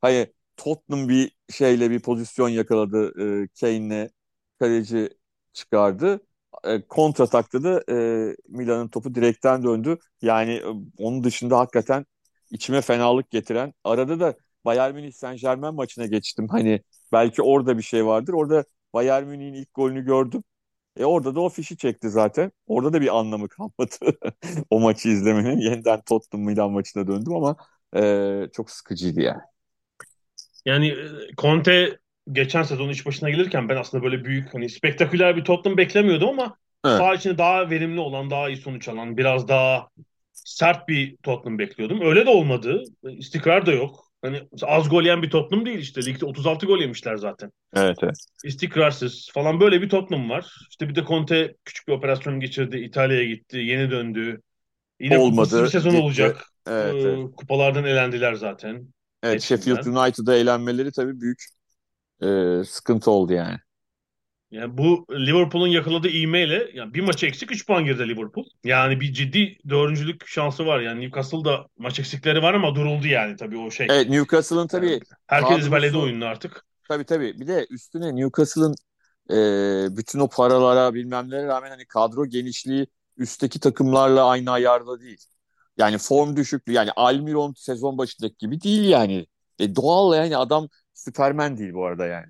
Hani Tottenham bir şeyle bir pozisyon yakaladı e, Kane'le kaleci çıkardı. E, kontratakta da e, Milan'ın topu direkten döndü. Yani e, onun dışında hakikaten içime fenalık getiren arada da Bayern Münih Saint Germain maçına geçtim. Hani belki orada bir şey vardır. Orada Bayern Münih'in ilk golünü gördüm. E orada da o fişi çekti zaten. Orada da bir anlamı kalmadı o maçı izlemenin. Yeniden Tottenham Milan maçına döndüm ama e, çok sıkıcıydı yani. Yani e, Conte geçen sezon iş başına gelirken ben aslında böyle büyük hani spektaküler bir Tottenham beklemiyordum ama Evet. saha içinde daha verimli olan, daha iyi sonuç alan, biraz daha sert bir Tottenham bekliyordum. Öyle de olmadı. İstikrar da yok. Hani az gol yiyen bir Tottenham değil işte. Ligde 36 gol yemişler zaten. Evet, evet. İstikrarsız falan böyle bir Tottenham var. İşte bir de Conte küçük bir operasyon geçirdi. İtalya'ya gitti. Yeni döndü. Yine Olmadı, bir sezon gitti. olacak. Evet, Ee, evet. Kupalardan elendiler zaten. Evet, hepsinden. Sheffield United'a eğlenmeleri tabii büyük e, sıkıntı oldu yani. Yani bu Liverpool'un yakaladığı ivmeyle yani bir maçı eksik 3 puan geride Liverpool. Yani bir ciddi dördüncülük şansı var. Yani Newcastle'da maç eksikleri var ama duruldu yani tabii o şey. Evet, Newcastle'ın tabii Yani herkes ezberledi oyununu artık. Tabii tabii. Bir de üstüne Newcastle'ın e, bütün o paralara bilmem nelere rağmen hani kadro genişliği üstteki takımlarla aynı ayarda değil. Yani form düşüklüğü yani Almiron sezon başındaki gibi değil yani. E, doğal yani adam Süpermen değil bu arada yani.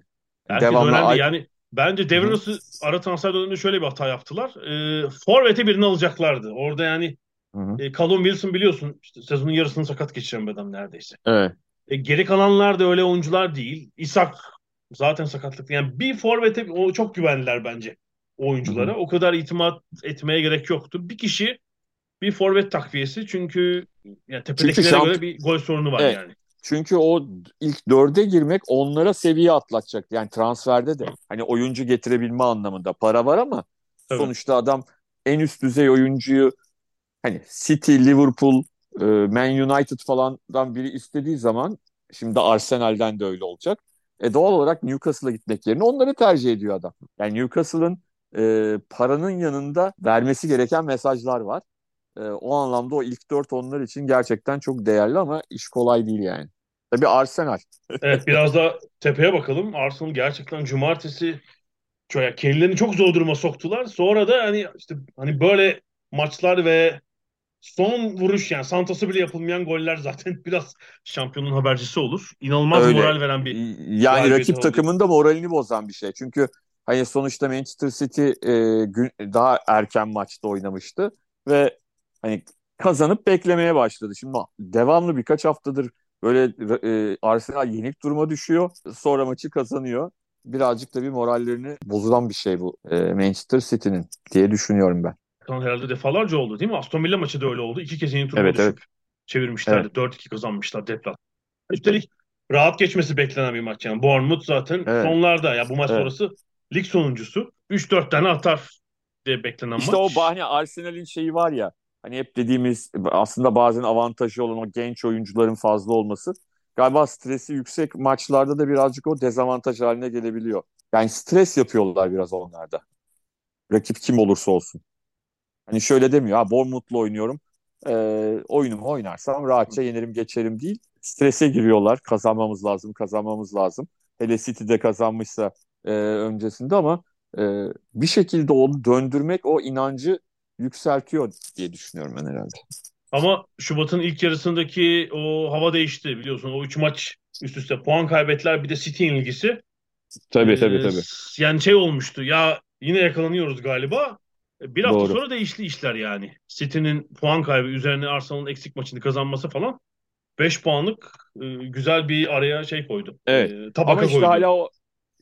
Herkes Devamlı önemli. Yani bence devre Hı hı. arası ara transfer döneminde şöyle bir hata yaptılar. Ee, Forvet'e birini alacaklardı. Orada yani Hı hı. e, Callum Wilson biliyorsun işte sezonun yarısını sakat geçiren bir adam neredeyse. Evet. E, geri kalanlar da öyle oyuncular değil. İshak zaten sakatlıklı. Yani bir forvete o çok güvendiler bence oyunculara. O kadar itimat etmeye gerek yoktu. Bir kişi bir forvet takviyesi çünkü yani tepedekilere şamp- göre bir gol sorunu var Evet. yani. Çünkü o ilk dörde girmek onlara seviye atlatacak. Yani transferde de hani oyuncu getirebilme anlamında para var ama Tabii. sonuçta adam en üst düzey oyuncuyu hani City, Liverpool, e, Man United falandan biri istediği zaman şimdi Arsenal'den de öyle olacak. E doğal olarak Newcastle'a gitmek yerine onları tercih ediyor adam. Yani Newcastle'ın e, paranın yanında vermesi gereken mesajlar var. E, o anlamda o ilk dört onlar için gerçekten çok değerli ama iş kolay değil yani. Tabii Arsenal. Evet biraz da tepeye bakalım. Arsenal gerçekten cumartesi çok, kendilerini çok zor duruma soktular. Sonra da hani işte hani böyle maçlar ve son vuruş yani Santos'u bile yapılmayan goller zaten biraz şampiyonun habercisi olur. İnanılmaz Öyle. moral veren bir Yani rakip takımın da moralini bozan bir şey. Çünkü hani sonuçta Manchester City e, gün, daha erken maçta oynamıştı ve hani kazanıp beklemeye başladı. Şimdi devamlı birkaç haftadır böyle e, Arsenal yenik duruma düşüyor. Sonra maçı kazanıyor. Birazcık da bir morallerini bozulan bir şey bu e, Manchester City'nin diye düşünüyorum ben. Herhalde defalarca oldu değil mi? Aston Villa maçı da öyle oldu. İki kez yenik duruma evet, düşüp evet. çevirmişlerdi. Evet. 4-2 kazanmışlar deplasman. Üstelik rahat geçmesi beklenen bir maç yani. Bournemouth zaten evet. sonlarda ya bu maç evet. sonrası lig sonuncusu. 3-4 tane atar diye beklenen işte maç. İşte o bahane Arsenal'in şeyi var ya hani hep dediğimiz aslında bazen avantajı olan o genç oyuncuların fazla olması galiba stresi yüksek maçlarda da birazcık o dezavantaj haline gelebiliyor. Yani stres yapıyorlar biraz onlarda. Rakip kim olursa olsun. Hani şöyle demiyor ha Bournemouth'la oynuyorum. E, oyunumu oynarsam rahatça yenerim geçerim değil. Strese giriyorlar. Kazanmamız lazım, kazanmamız lazım. Hele City'de kazanmışsa e, öncesinde ama e, bir şekilde onu döndürmek o inancı yükseltiyor diye düşünüyorum ben herhalde. Ama Şubat'ın ilk yarısındaki o hava değişti biliyorsun. O üç maç üst üste puan kaybettiler bir de City ilgisi. Tabii ee, tabii tabii. Yani şey olmuştu ya yine yakalanıyoruz galiba. Bir hafta Doğru. sonra değişti işler yani. City'nin puan kaybı üzerine Arsenal'ın eksik maçını kazanması falan 5 puanlık e, güzel bir araya şey koydu. Evet. E, tabaka Ama işte koydu. hala o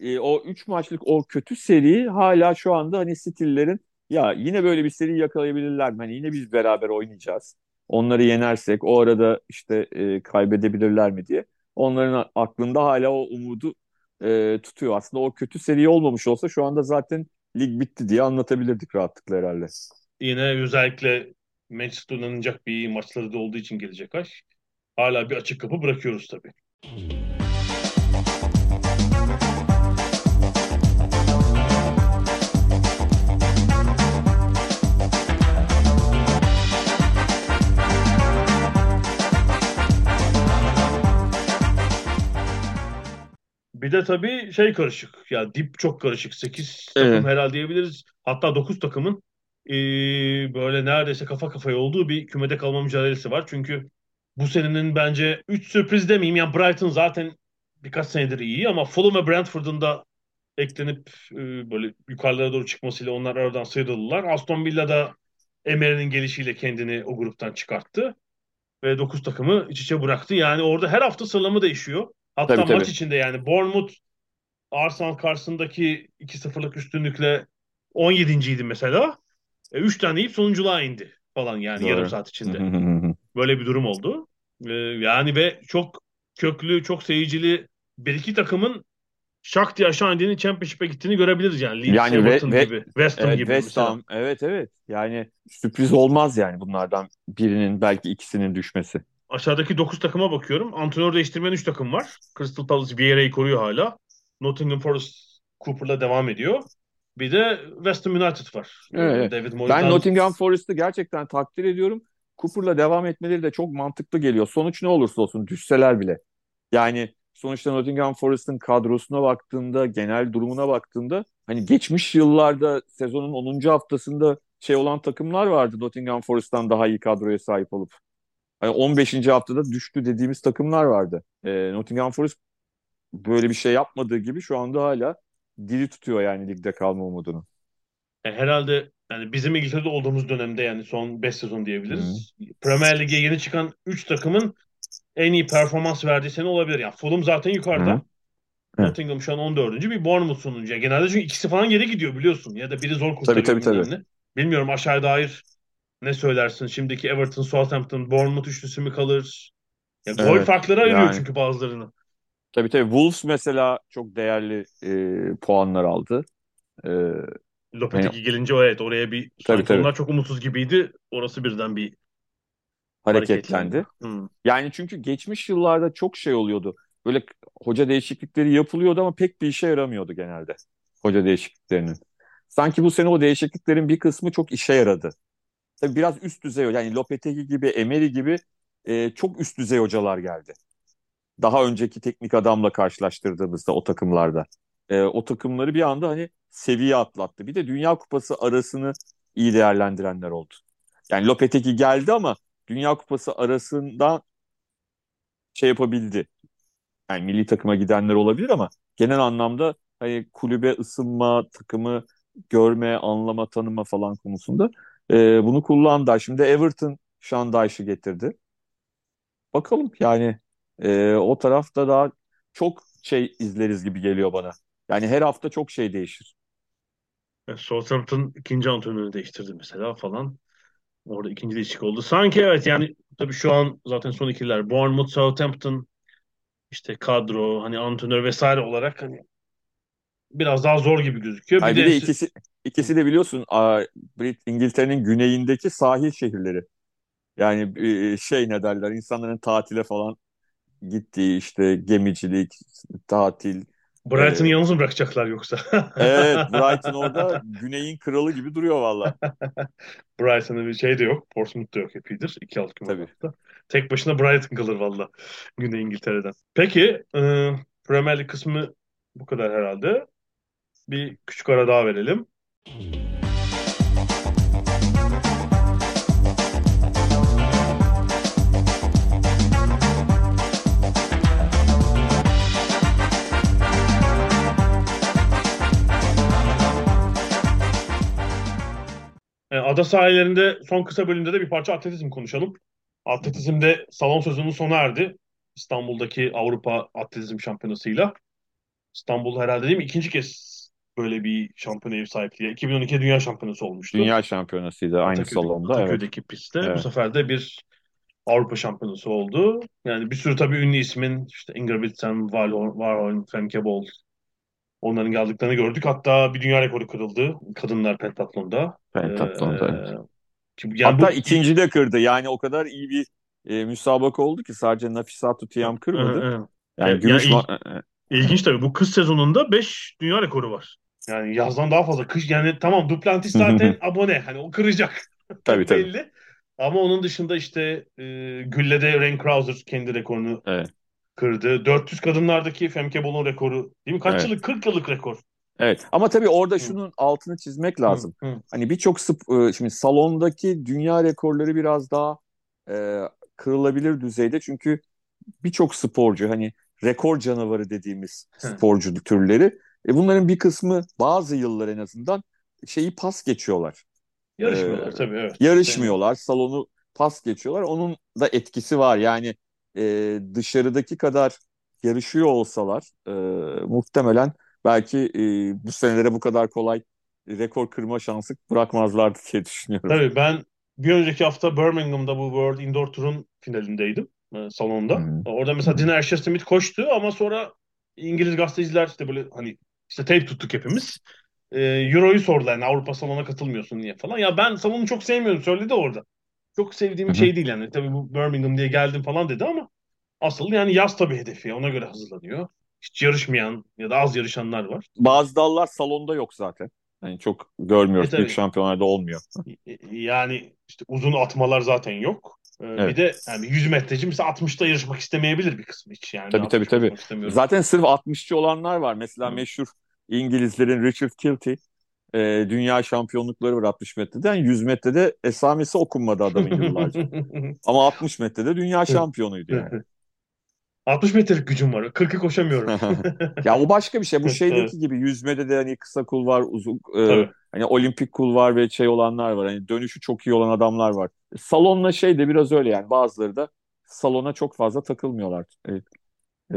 e, o 3 maçlık o kötü seri hala şu anda hani City'lilerin ya yine böyle bir seri yakalayabilirler mi? Hani yine biz beraber oynayacağız. Onları yenersek o arada işte e, kaybedebilirler mi diye. Onların aklında hala o umudu e, tutuyor. Aslında o kötü seri olmamış olsa şu anda zaten lig bitti diye anlatabilirdik rahatlıkla herhalde. Yine özellikle Manchester oynanacak bir maçları da olduğu için gelecek ay. Hala bir açık kapı bırakıyoruz tabii. Bir de tabii şey karışık. Ya dip çok karışık. 8 takım evet. herhalde diyebiliriz. Hatta 9 takımın e, böyle neredeyse kafa kafaya olduğu bir kümede kalma mücadelesi var. Çünkü bu senenin bence 3 sürpriz demeyeyim. Yani Brighton zaten birkaç senedir iyi ama Fulham ve Brentford'un da eklenip e, böyle yukarılara doğru çıkmasıyla onlar aradan sıyrıldılar. Aston Villa da Emery'nin gelişiyle kendini o gruptan çıkarttı. Ve 9 takımı iç içe bıraktı. Yani orada her hafta sıralama değişiyor. Hatta tabii, maç tabii. içinde yani Bournemouth Arsenal karşısındaki 2-0'lık üstünlükle 17.ydi mesela. E, 3 tane yiyip sonunculuğa indi falan yani Doğru. yarım saat içinde. Böyle bir durum oldu. E, yani ve çok köklü, çok seyircili bir iki takımın şak diye aşağı indiğini Championship'e gittiğini görebiliriz yani. Leeds, yani Everton ve, gibi, West Ham evet, gibi West Ham, evet evet. Yani sürpriz olmaz yani bunlardan birinin belki ikisinin düşmesi. Aşağıdaki 9 takıma bakıyorum. Antrenör değiştirmeyen 3 takım var. Crystal Palace Vieira'yı koruyor hala. Nottingham Forest Cooper'la devam ediyor. Bir de West Ham United var. Evet. David Moyes'dan... Ben Nottingham Forest'ı gerçekten takdir ediyorum. Cooper'la devam etmeleri de çok mantıklı geliyor. Sonuç ne olursa olsun düşseler bile. Yani sonuçta Nottingham Forest'ın kadrosuna baktığında, genel durumuna baktığında hani geçmiş yıllarda sezonun 10. haftasında şey olan takımlar vardı Nottingham Forest'tan daha iyi kadroya sahip olup. Hani 15. haftada düştü dediğimiz takımlar vardı. E, Nottingham Forest böyle bir şey yapmadığı gibi şu anda hala dili tutuyor yani ligde kalma umudunu. E, herhalde yani bizim İngiltere'de olduğumuz dönemde yani son 5 sezon diyebiliriz. Hı. Premier Lig'e yeni çıkan 3 takımın en iyi performans verdiği sene olabilir. Yani Fulham zaten yukarıda. Hı. Nottingham şu an 14. Bir Bournemouth sonuncu. Yani genelde çünkü ikisi falan geri gidiyor biliyorsun. Ya da biri zor kurtarıyor. Tabii tabii tabii. Bilmiyorum aşağı dair ne söylersin? Şimdiki Everton, Southampton, Bournemouth üçlüsü mü kalır? Ya gol evet, farkları ayırıyor yani. çünkü bazılarını. Tabii tabii. Wolves mesela çok değerli e, puanlar aldı. E, Lopetegui yani, gelince evet oraya bir tabii, tabii. onlar çok umutsuz gibiydi. Orası birden bir hareketlendi. Hmm. Yani çünkü geçmiş yıllarda çok şey oluyordu. Böyle hoca değişiklikleri yapılıyordu ama pek bir işe yaramıyordu genelde. Hoca değişikliklerinin. Sanki bu sene o değişikliklerin bir kısmı çok işe yaradı. Tabii biraz üst düzey yani Lopetegui gibi, Emery gibi e, çok üst düzey hocalar geldi. Daha önceki teknik adamla karşılaştırdığımızda o takımlarda. E, o takımları bir anda hani seviye atlattı. Bir de Dünya Kupası arasını iyi değerlendirenler oldu. Yani Lopetegi geldi ama Dünya Kupası arasında şey yapabildi. Yani milli takıma gidenler olabilir ama genel anlamda hani kulübe ısınma, takımı görme, anlama, tanıma falan konusunda e, bunu kullandı. Şimdi Everton Dyche'ı getirdi. Bakalım yani e, o tarafta daha çok şey izleriz gibi geliyor bana. Yani her hafta çok şey değişir. Southampton ikinci antrenörünü değiştirdi mesela falan. Orada ikinci değişiklik oldu. Sanki evet yani tabii şu an zaten son ikiler. Bournemouth, Southampton işte kadro hani antrenör vesaire olarak hani biraz daha zor gibi gözüküyor. Bir, Ay, bir de, de ikisi ikisi de biliyorsun Brit İngiltere'nin güneyindeki sahil şehirleri. Yani e, şey ne derler insanların tatile falan gittiği işte gemicilik, tatil. Brighton'ı ee, yalnız mı bırakacaklar yoksa? evet Brighton orada güneyin kralı gibi duruyor valla. Brighton'da bir şey de yok. Portsmouth da yok epidir. İki alt küme Tek başına Brighton kalır valla. Güney İngiltere'den. Peki e, Premier League kısmı bu kadar herhalde. Bir küçük ara daha verelim. E, ada sahillerinde son kısa bölümde de bir parça atletizm konuşalım. Atletizmde salon sezonu sona erdi. İstanbul'daki Avrupa Atletizm Şampiyonası'yla. İstanbul herhalde değil mi? İkinci kez böyle bir şampiyona ev sahipliği. 2012 Dünya Şampiyonası olmuştu. Dünya Şampiyonasıydı aynı Ataköy'de, salonda. Ataköy'deki evet. pistte. Evet. Bu sefer de bir Avrupa Şampiyonası oldu. Yani bir sürü tabii ünlü ismin işte Inger Witsen, Warholm, Femke Bol onların geldiklerini gördük. Hatta bir dünya rekoru kırıldı kadınlar pentatlonda. Pentatlonda ee, evet. Yani Hatta bu... ikinci de kırdı. Yani o kadar iyi bir e, müsabaka oldu ki sadece Nafisatu Tiyam kırmadı. Yani gümüş yani il, ilginç tabii. Bu kız sezonunda 5 dünya rekoru var. Yani yazdan daha fazla. Kış yani tamam Duplantis zaten abone. Hani o kıracak. Tabii tabii. Belli. Ama onun dışında işte e, Gülle'de Ren Krauser kendi rekorunu evet. kırdı. 400 kadınlardaki Femke Bol'un rekoru. Değil mi? Kaç evet. yıllık? 40 yıllık rekor. Evet ama tabii orada şunun altını çizmek lazım. Hı. Hani birçok e, şimdi salondaki dünya rekorları biraz daha e, kırılabilir düzeyde çünkü birçok sporcu hani rekor canavarı dediğimiz hı. sporcu türleri e, bunların bir kısmı bazı yıllar en azından şeyi pas geçiyorlar. Yarışmıyorlar ee, tabii evet. Yarışmıyorlar, salonu pas geçiyorlar. Onun da etkisi var. Yani e, dışarıdaki kadar yarışıyor olsalar e, muhtemelen belki e, bu senelere bu kadar kolay rekor kırma şansı bırakmazlardı diye düşünüyorum. Tabii ben bir önceki hafta Birmingham'da bu World Indoor Tour'un finalindeydim e, salonda. Hmm. Orada mesela Dina Asher Smith koştu ama sonra İngiliz gazeteciler işte böyle hani işte tape tuttuk hepimiz. E, Euro'yu sordular yani Avrupa salonuna katılmıyorsun niye falan. Ya ben salonu çok sevmiyorum söyledi orada. Çok sevdiğim Hı-hı. şey değil yani. Tabii bu Birmingham diye geldim falan dedi ama asıl yani yaz tabii hedefi. Ona göre hazırlanıyor hiç yarışmayan ya da az yarışanlar var. Bazı dallar salonda yok zaten. Yani çok görmüyoruz. E, Büyük şampiyonlarda olmuyor. Yani işte uzun atmalar zaten yok. Ee, evet. Bir de yani 100 metreci mesela 60'ta yarışmak istemeyebilir bir kısmı hiç. Yani tabii tabii tabii. Zaten sırf 60'çı olanlar var. Mesela Hı. meşhur İngilizlerin Richard Kilty e, dünya şampiyonlukları var 60 metreden. 100 metrede esamesi okunmadı adamın yıllarca. Ama 60 metrede dünya şampiyonuydu yani. 60 metrelik gücüm var. 40'ı koşamıyorum. ya o başka bir şey. Bu şeydeki evet. gibi yüzmede de hani kısa kul var, uzun e, hani olimpik kul var ve şey olanlar var. Hani dönüşü çok iyi olan adamlar var. Salonla şey de biraz öyle yani. Bazıları da salona çok fazla takılmıyorlar. E,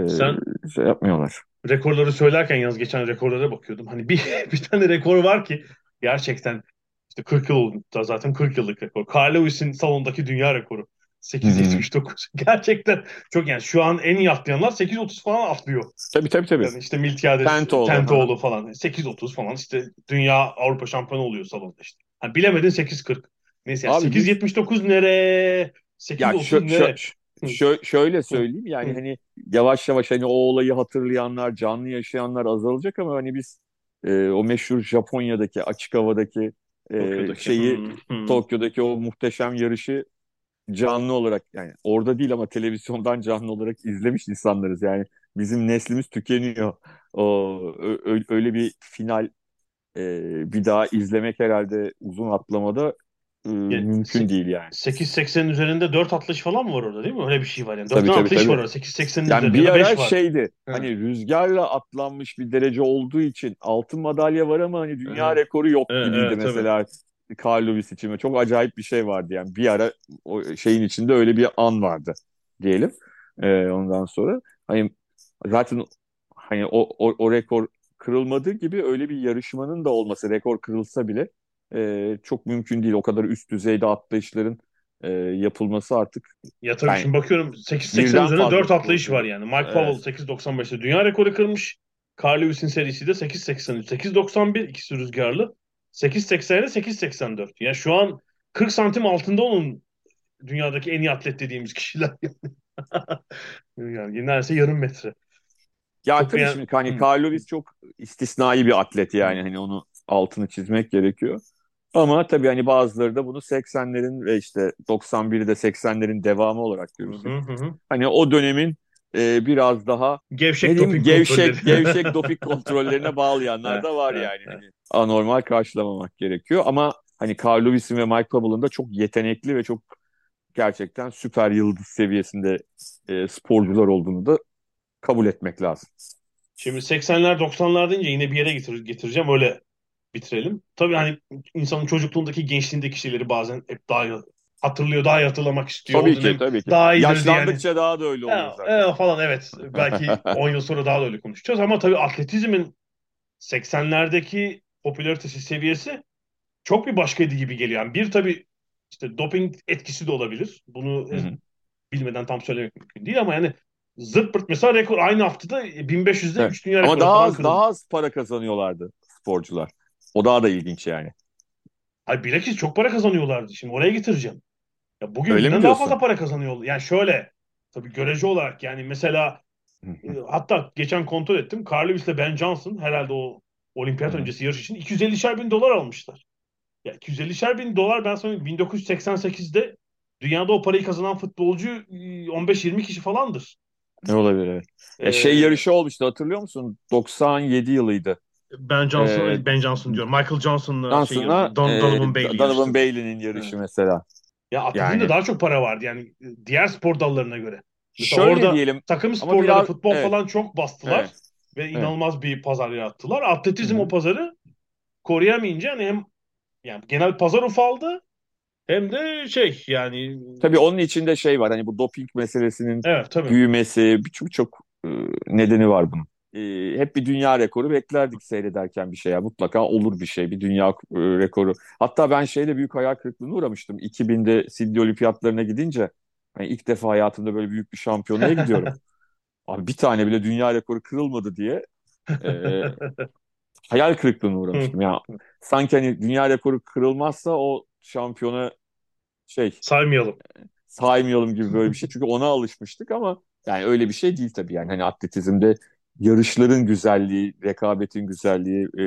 e, Sen şey yapmıyorlar. Rekorları söylerken yalnız geçen rekorlara bakıyordum. Hani bir bir tane rekor var ki gerçekten işte 40 yıl oldu zaten 40 yıllık rekor. Carl Lewis'in salondaki dünya rekoru. 8.79. Gerçekten çok yani şu an en iyi atlayanlar 8.30 falan atlıyor. Tabii tabii tabii. Yani işte Miltiades, Tentoğlu, Tentoğlu falan. 8.30 falan işte dünya Avrupa şampiyonu oluyor salonda işte. Yani bilemedin 8.40. Neyse yani 8.79 nere? 8.30 nere? Şö şöyle söyleyeyim yani hani yavaş yavaş hani o olayı hatırlayanlar, canlı yaşayanlar azalacak ama hani biz e, o meşhur Japonya'daki açık havadaki e, şeyi Tokyo'daki o muhteşem yarışı canlı olarak yani orada değil ama televizyondan canlı olarak izlemiş insanlarız. Yani bizim neslimiz tükeniyor. O öyle bir final e, bir daha izlemek herhalde uzun atlamada e, mümkün değil yani. 8.80'in üzerinde 4 atlayış falan mı var orada değil mi? Öyle bir şey var yani. 4 Tabii, tabii, atlayış tabii. var orada. 8.80'in Yani üzerinde bir ya da 5 ara var. şeydi Evet. hani rüzgarla atlanmış bir derece olduğu için altın madalya var ama hani dünya Evet. rekoru yok Evet, gibiydi evet, tabii. Carl Lewis için ve çok acayip bir şey vardı yani bir ara o şeyin içinde öyle bir an vardı diyelim. Ee, ondan sonra hani zaten hani o, o, o rekor kırılmadığı gibi öyle bir yarışmanın da olması rekor kırılsa bile e, çok mümkün değil. O kadar üst düzeyde atlayışların e, yapılması artık Ya tabii Yani şimdi bakıyorum 8.80 birden üzerinde fazla 4 atlayış sporcu. var yani. Mike Evet. Powell 8.95'te dünya rekoru kırmış. Carl Lewis'in serisi de 8.83, 8.91 ikisi rüzgarlı. 8.80 ile 8.84. Yani şu an 40 santim altında onun dünyadaki en iyi atlet dediğimiz kişiler. yani neredeyse yarım metre. Ya Çok tabii yani- şimdi hani Lewis çok istisnai bir atlet yani hani onu altını çizmek gerekiyor. Ama tabii hani bazıları da bunu 80'lerin ve işte 91'de 80'lerin devamı olarak görürsün. Hani o dönemin e, biraz daha Gevşek diyeyim doping gevşek kontrolleri. gevşek doping kontrollerine bağlayanlar da var yani. Hani anormal karşılamamak gerekiyor ama hani Carl Lewis'in ve Mike Powell'ın da çok yetenekli ve çok gerçekten süper yıldız seviyesinde e, sporcular olduğunu da kabul etmek lazım. Şimdi 80'ler 90'lar deyince yine bir yere getir, getireceğim öyle bitirelim. Tabii hani insanın çocukluğundaki gençliğindeki şeyleri bazen hep daha hatırlıyor, daha iyi hatırlamak istiyor. Tabii ki tabii ki. Daha iyidir Yaşlandıkça daha da öyle oluyor zaten. e, falan evet. Belki 10 yıl sonra daha da öyle konuşacağız ama tabii atletizmin 80'lerdeki popülaritesi seviyesi çok bir başkaydı gibi geliyor. Yani bir tabii işte doping etkisi de olabilir. Bunu Hı hı. bilmeden tam söylemek mümkün değil ama yani zırt pırt mesela rekor aynı haftada 1500'de Evet. 3 dünya rekoru Ama daha az kırıldı. daha az para kazanıyorlardı sporcular. O daha da ilginç yani. Ay bilakis çok para kazanıyorlardı. Şimdi oraya getireceğim. Ya bugün Öyle mi daha fazla para kazanıyor. Yani şöyle tabii görece olarak yani mesela e, hatta geçen kontrol ettim. Carl Lewis ile Ben Johnson herhalde o olimpiyat öncesi yarış için 250'şer bin dolar almışlar. Ya 250'şer bin dolar ben sana 1988'de dünyada o parayı kazanan futbolcu e, 15-20 kişi falandır. Ne olabilir evet. E, şey Ee, yarışı olmuştu hatırlıyor musun? 97 yılıydı. Ben Johnson, Ee, Ben Johnson diyorum. Michael Johnson'la şey, Johnson'la Don, e, Donovan Bailey Donovan. Bailey'nin yarışı Evet. mesela. Ya atletizmde Yani- daha çok para vardı yani e, diğer spor dallarına göre. Mesela Şöyle orada diyelim takım sporları, biraz- futbol evet. falan çok bastılar Evet. ve inanılmaz bir pazar yarattılar. Atletizm Hı hı. o pazarı koruyamayınca hani hem yani genel pazar ufaldı hem de şey yani tabii onun içinde şey var hani bu doping meselesinin evet tabii. büyümesi birçok çok e, nedeni var bunun. E, hep bir dünya rekoru beklerdik seyrederken bir şey ya mutlaka olur bir şey bir dünya e, rekoru. Hatta ben şeyde büyük hayal kırıklığına uğramıştım 2000'de Sydney Olimpiyatlarına gidince hani ilk defa hayatımda böyle büyük bir şampiyonaya gidiyorum. Abi bir tane bile dünya rekoru kırılmadı diye e, hayal kırıklığına uğramıştım. Ya sanki hani dünya rekoru kırılmazsa o şampiyona şey Saymayalım. saymayalım gibi böyle bir şey. Çünkü ona alışmıştık ama yani öyle bir şey değil tabii yani. Hani atletizmde yarışların güzelliği, rekabetin güzelliği, e,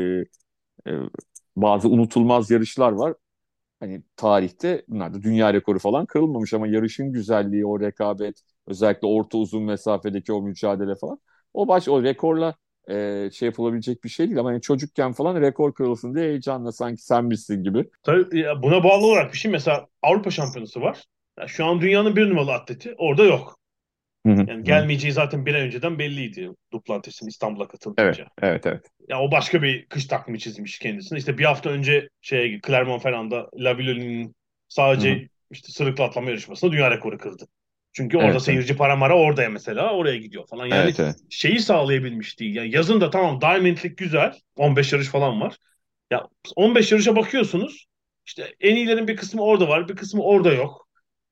e, bazı unutulmaz yarışlar var. Hani tarihte bunlar da dünya rekoru falan kırılmamış ama yarışın güzelliği, o rekabet, özellikle orta uzun mesafedeki o mücadele falan. O baş, o rekorla e, şey yapılabilecek bir şey değil ama yani çocukken falan rekor kırılsın diye heyecanla sanki sen misin gibi. Tabii buna bağlı olarak bir şey mesela Avrupa Şampiyonası var. Ya şu an dünyanın bir numaralı atleti orada yok. Yani gelmeyeceği zaten bir ay önceden belliydi Duplantis'in İstanbul'a Evet, katılınca. evet, evet. Ya o başka bir kış takvimi çizmiş kendisine. İşte bir hafta önce şeye Clermont-Ferrand'da La Villolini'nin sadece Hı hı. işte sırıkla atlama yarışmasında dünya rekoru kırdı. Çünkü Evet, orada evet. seyirci para mara oraya mesela oraya gidiyor falan. Yani Evet, evet. şeyi sağlayabilmiş değil. Yani yazın da tamam Diamond'lik güzel. 15 yarış falan var. Ya 15 yarışa bakıyorsunuz. İşte en iyilerin bir kısmı orada var, bir kısmı orada yok.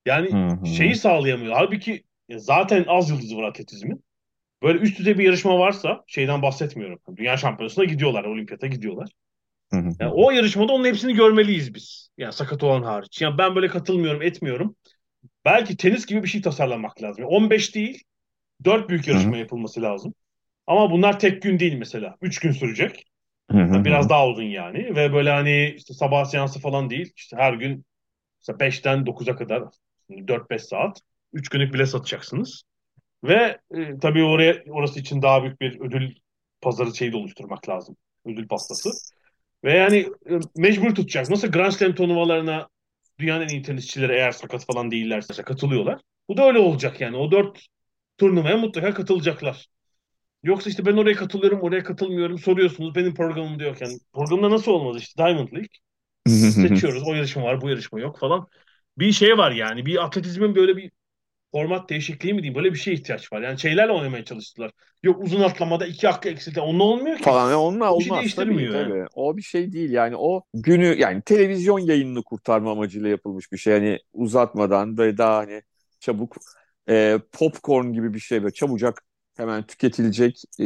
Yani Hı hı. şeyi sağlayamıyor. Halbuki ya zaten az yıldızı var atletizmin. Böyle üst düzey bir yarışma varsa şeyden bahsetmiyorum. Dünya şampiyonasına gidiyorlar, olimpiyata gidiyorlar. Hı hı. Yani o yarışmada onun hepsini görmeliyiz biz. Yani sakat olan hariç. Yani ben böyle katılmıyorum, etmiyorum. Belki tenis gibi bir şey tasarlamak lazım. Yani 15 değil, 4 büyük yarışma yapılması lazım. Ama bunlar tek gün değil mesela. 3 gün sürecek. Hı hı. Biraz daha uzun yani. Ve böyle hani işte sabah seansı falan değil. İşte her gün mesela 5'ten 9'a kadar 4-5 saat. 3 günlük bile satacaksınız. Ve e, tabii oraya orası için daha büyük bir ödül pazarı şeyi de oluşturmak lazım. Ödül pastası. Ve yani e, mecbur tutacak. Nasıl Grand Slam turnuvalarına dünyanın en iyi tenisçileri eğer sakat falan değillerse katılıyorlar. Bu da öyle olacak yani. O dört turnuvaya mutlaka katılacaklar. Yoksa işte ben oraya katılıyorum, oraya katılmıyorum soruyorsunuz. Benim programım diyorken. Programda nasıl olmaz işte Diamond League. Seçiyoruz. O yarışma var, bu yarışma yok falan. Bir şey var yani. Bir atletizmin böyle bir format değişikliği mi diyeyim böyle bir şeye ihtiyaç var. Yani şeylerle oynamaya çalıştılar. Yok uzun atlamada iki hakkı eksilti. Onunla olmuyor ki. Falan ya onunla Bir şey olmaz tabii, değiştirmiyor yani. tabii. O bir şey değil yani o günü yani televizyon yayınını kurtarma amacıyla yapılmış bir şey. Yani uzatmadan böyle daha hani çabuk e, popcorn gibi bir şey böyle çabucak hemen tüketilecek e,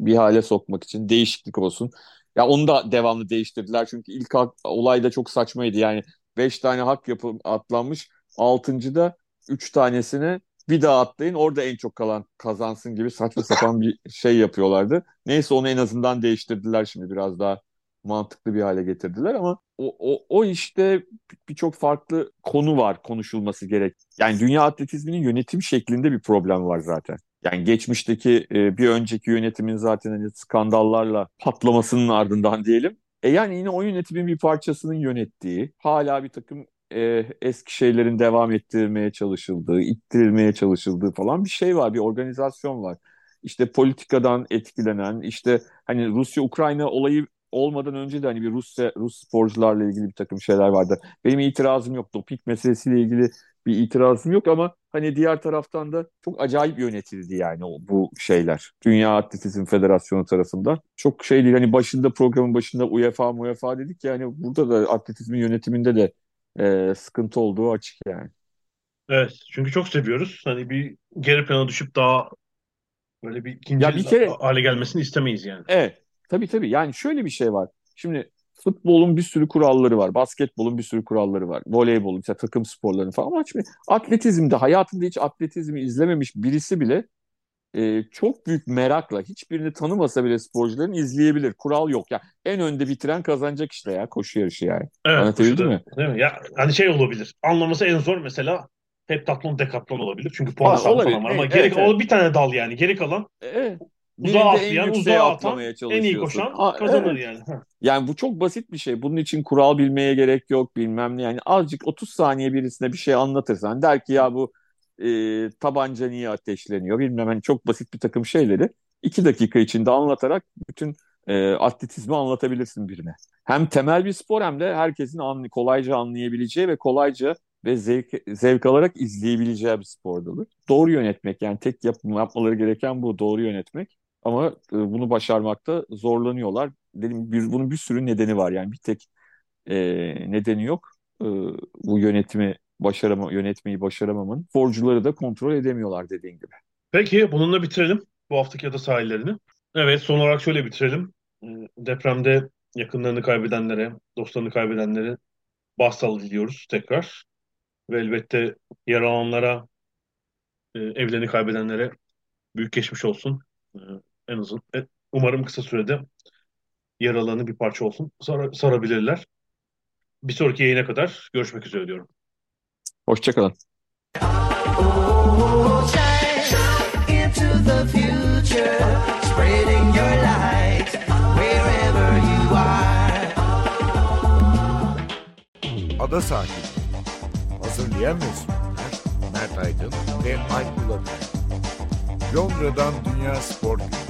bir hale sokmak için değişiklik olsun. Ya onu da devamlı değiştirdiler çünkü ilk hak, olay da çok saçmaydı. Yani 5 tane hak yapı atlanmış. Altıncıda 3 tanesini bir daha atlayın orada en çok kalan kazansın gibi saçma sapan bir şey yapıyorlardı. Neyse onu en azından değiştirdiler şimdi biraz daha mantıklı bir hale getirdiler ama o, o, o işte birçok farklı konu var konuşulması gerek. Yani dünya atletizminin yönetim şeklinde bir problem var zaten. Yani geçmişteki e, bir önceki yönetimin zaten hani skandallarla patlamasının ardından diyelim. E yani yine o yönetimin bir parçasının yönettiği, hala bir takım e, eski şeylerin devam ettirilmeye çalışıldığı, ittirilmeye çalışıldığı falan bir şey var, bir organizasyon var. İşte politikadan etkilenen, işte hani Rusya-Ukrayna olayı olmadan önce de hani bir Rusya Rus sporcularla ilgili bir takım şeyler vardı. Benim itirazım yok. Doping meselesiyle ilgili bir itirazım yok ama hani diğer taraftan da çok acayip yönetildi yani bu şeyler. Dünya Atletizm Federasyonu tarafından. Çok şey değil hani başında programın başında UEFA UEFA dedik ya hani burada da atletizmin yönetiminde de e, sıkıntı olduğu açık yani. Evet. Çünkü çok seviyoruz. Hani bir geri plana düşüp daha böyle bir ikinci Ya bir kere hale gelmesini istemeyiz yani. Evet. Tabii tabii. Yani şöyle bir şey var. Şimdi futbolun bir sürü kuralları var. Basketbolun bir sürü kuralları var. Voleybolun, işte takım sporlarının falan. Ama şimdi atletizmde hayatında hiç atletizmi izlememiş birisi bile e, çok büyük merakla hiçbirini tanımasa bile sporcuların izleyebilir. Kural yok. Ya en önde bitiren kazanacak işte ya koşu yarışı yani. Evet. Anlatabildim mi? Değil mi? Ya hani şey olabilir. Anlaması en zor mesela heptatlon, dekatlon olabilir. Çünkü puan falan var ama Evet, geri evet. bir tane dal yani. Geri kalan Evet. uzağa Birinde en atlayan, uzağa atan, en iyi koşan Aa, kazanır evet. yani. Yani bu çok basit bir şey. Bunun için kural bilmeye gerek yok bilmem ne. Yani azıcık 30 saniye birisine bir şey anlatırsan der ki ya bu e, tabanca niye ateşleniyor bilmem hani çok basit bir takım şeyleri 2 dakika içinde anlatarak bütün e, atletizmi anlatabilirsin birine. Hem temel bir spor hem de herkesin anlı, kolayca anlayabileceği ve kolayca ve zevk, zevk alarak izleyebileceği bir spor dalı. Doğru yönetmek yani tek yap, yapmaları gereken bu doğru yönetmek. Ama e, bunu başarmakta zorlanıyorlar. Dedim bir, bunun bir sürü nedeni var. Yani bir tek e, nedeni yok. E, bu yönetimi başarama, yönetmeyi başaramamın. Sporcuları da kontrol edemiyorlar dediğin gibi. Peki bununla bitirelim bu haftaki ada sahillerini. Evet son olarak şöyle bitirelim. Ee, Depremde yakınlarını kaybedenlere, dostlarını kaybedenlere başsağlığı diliyoruz tekrar. Ve elbette yaralananlara, e, evlerini kaybedenlere büyük geçmiş olsun. Ee, En uzun. e, Umarım kısa sürede yaralarını bir parça olsun sar- sarabilirler. Bir sonraki yayına kadar görüşmek üzere diyorum. Hoşçakalın. Ada sahili. Hazırlayan ve sunanlar Mert Aydın ve Alp Ulagay. Londra'dan Dünya Spor Günü.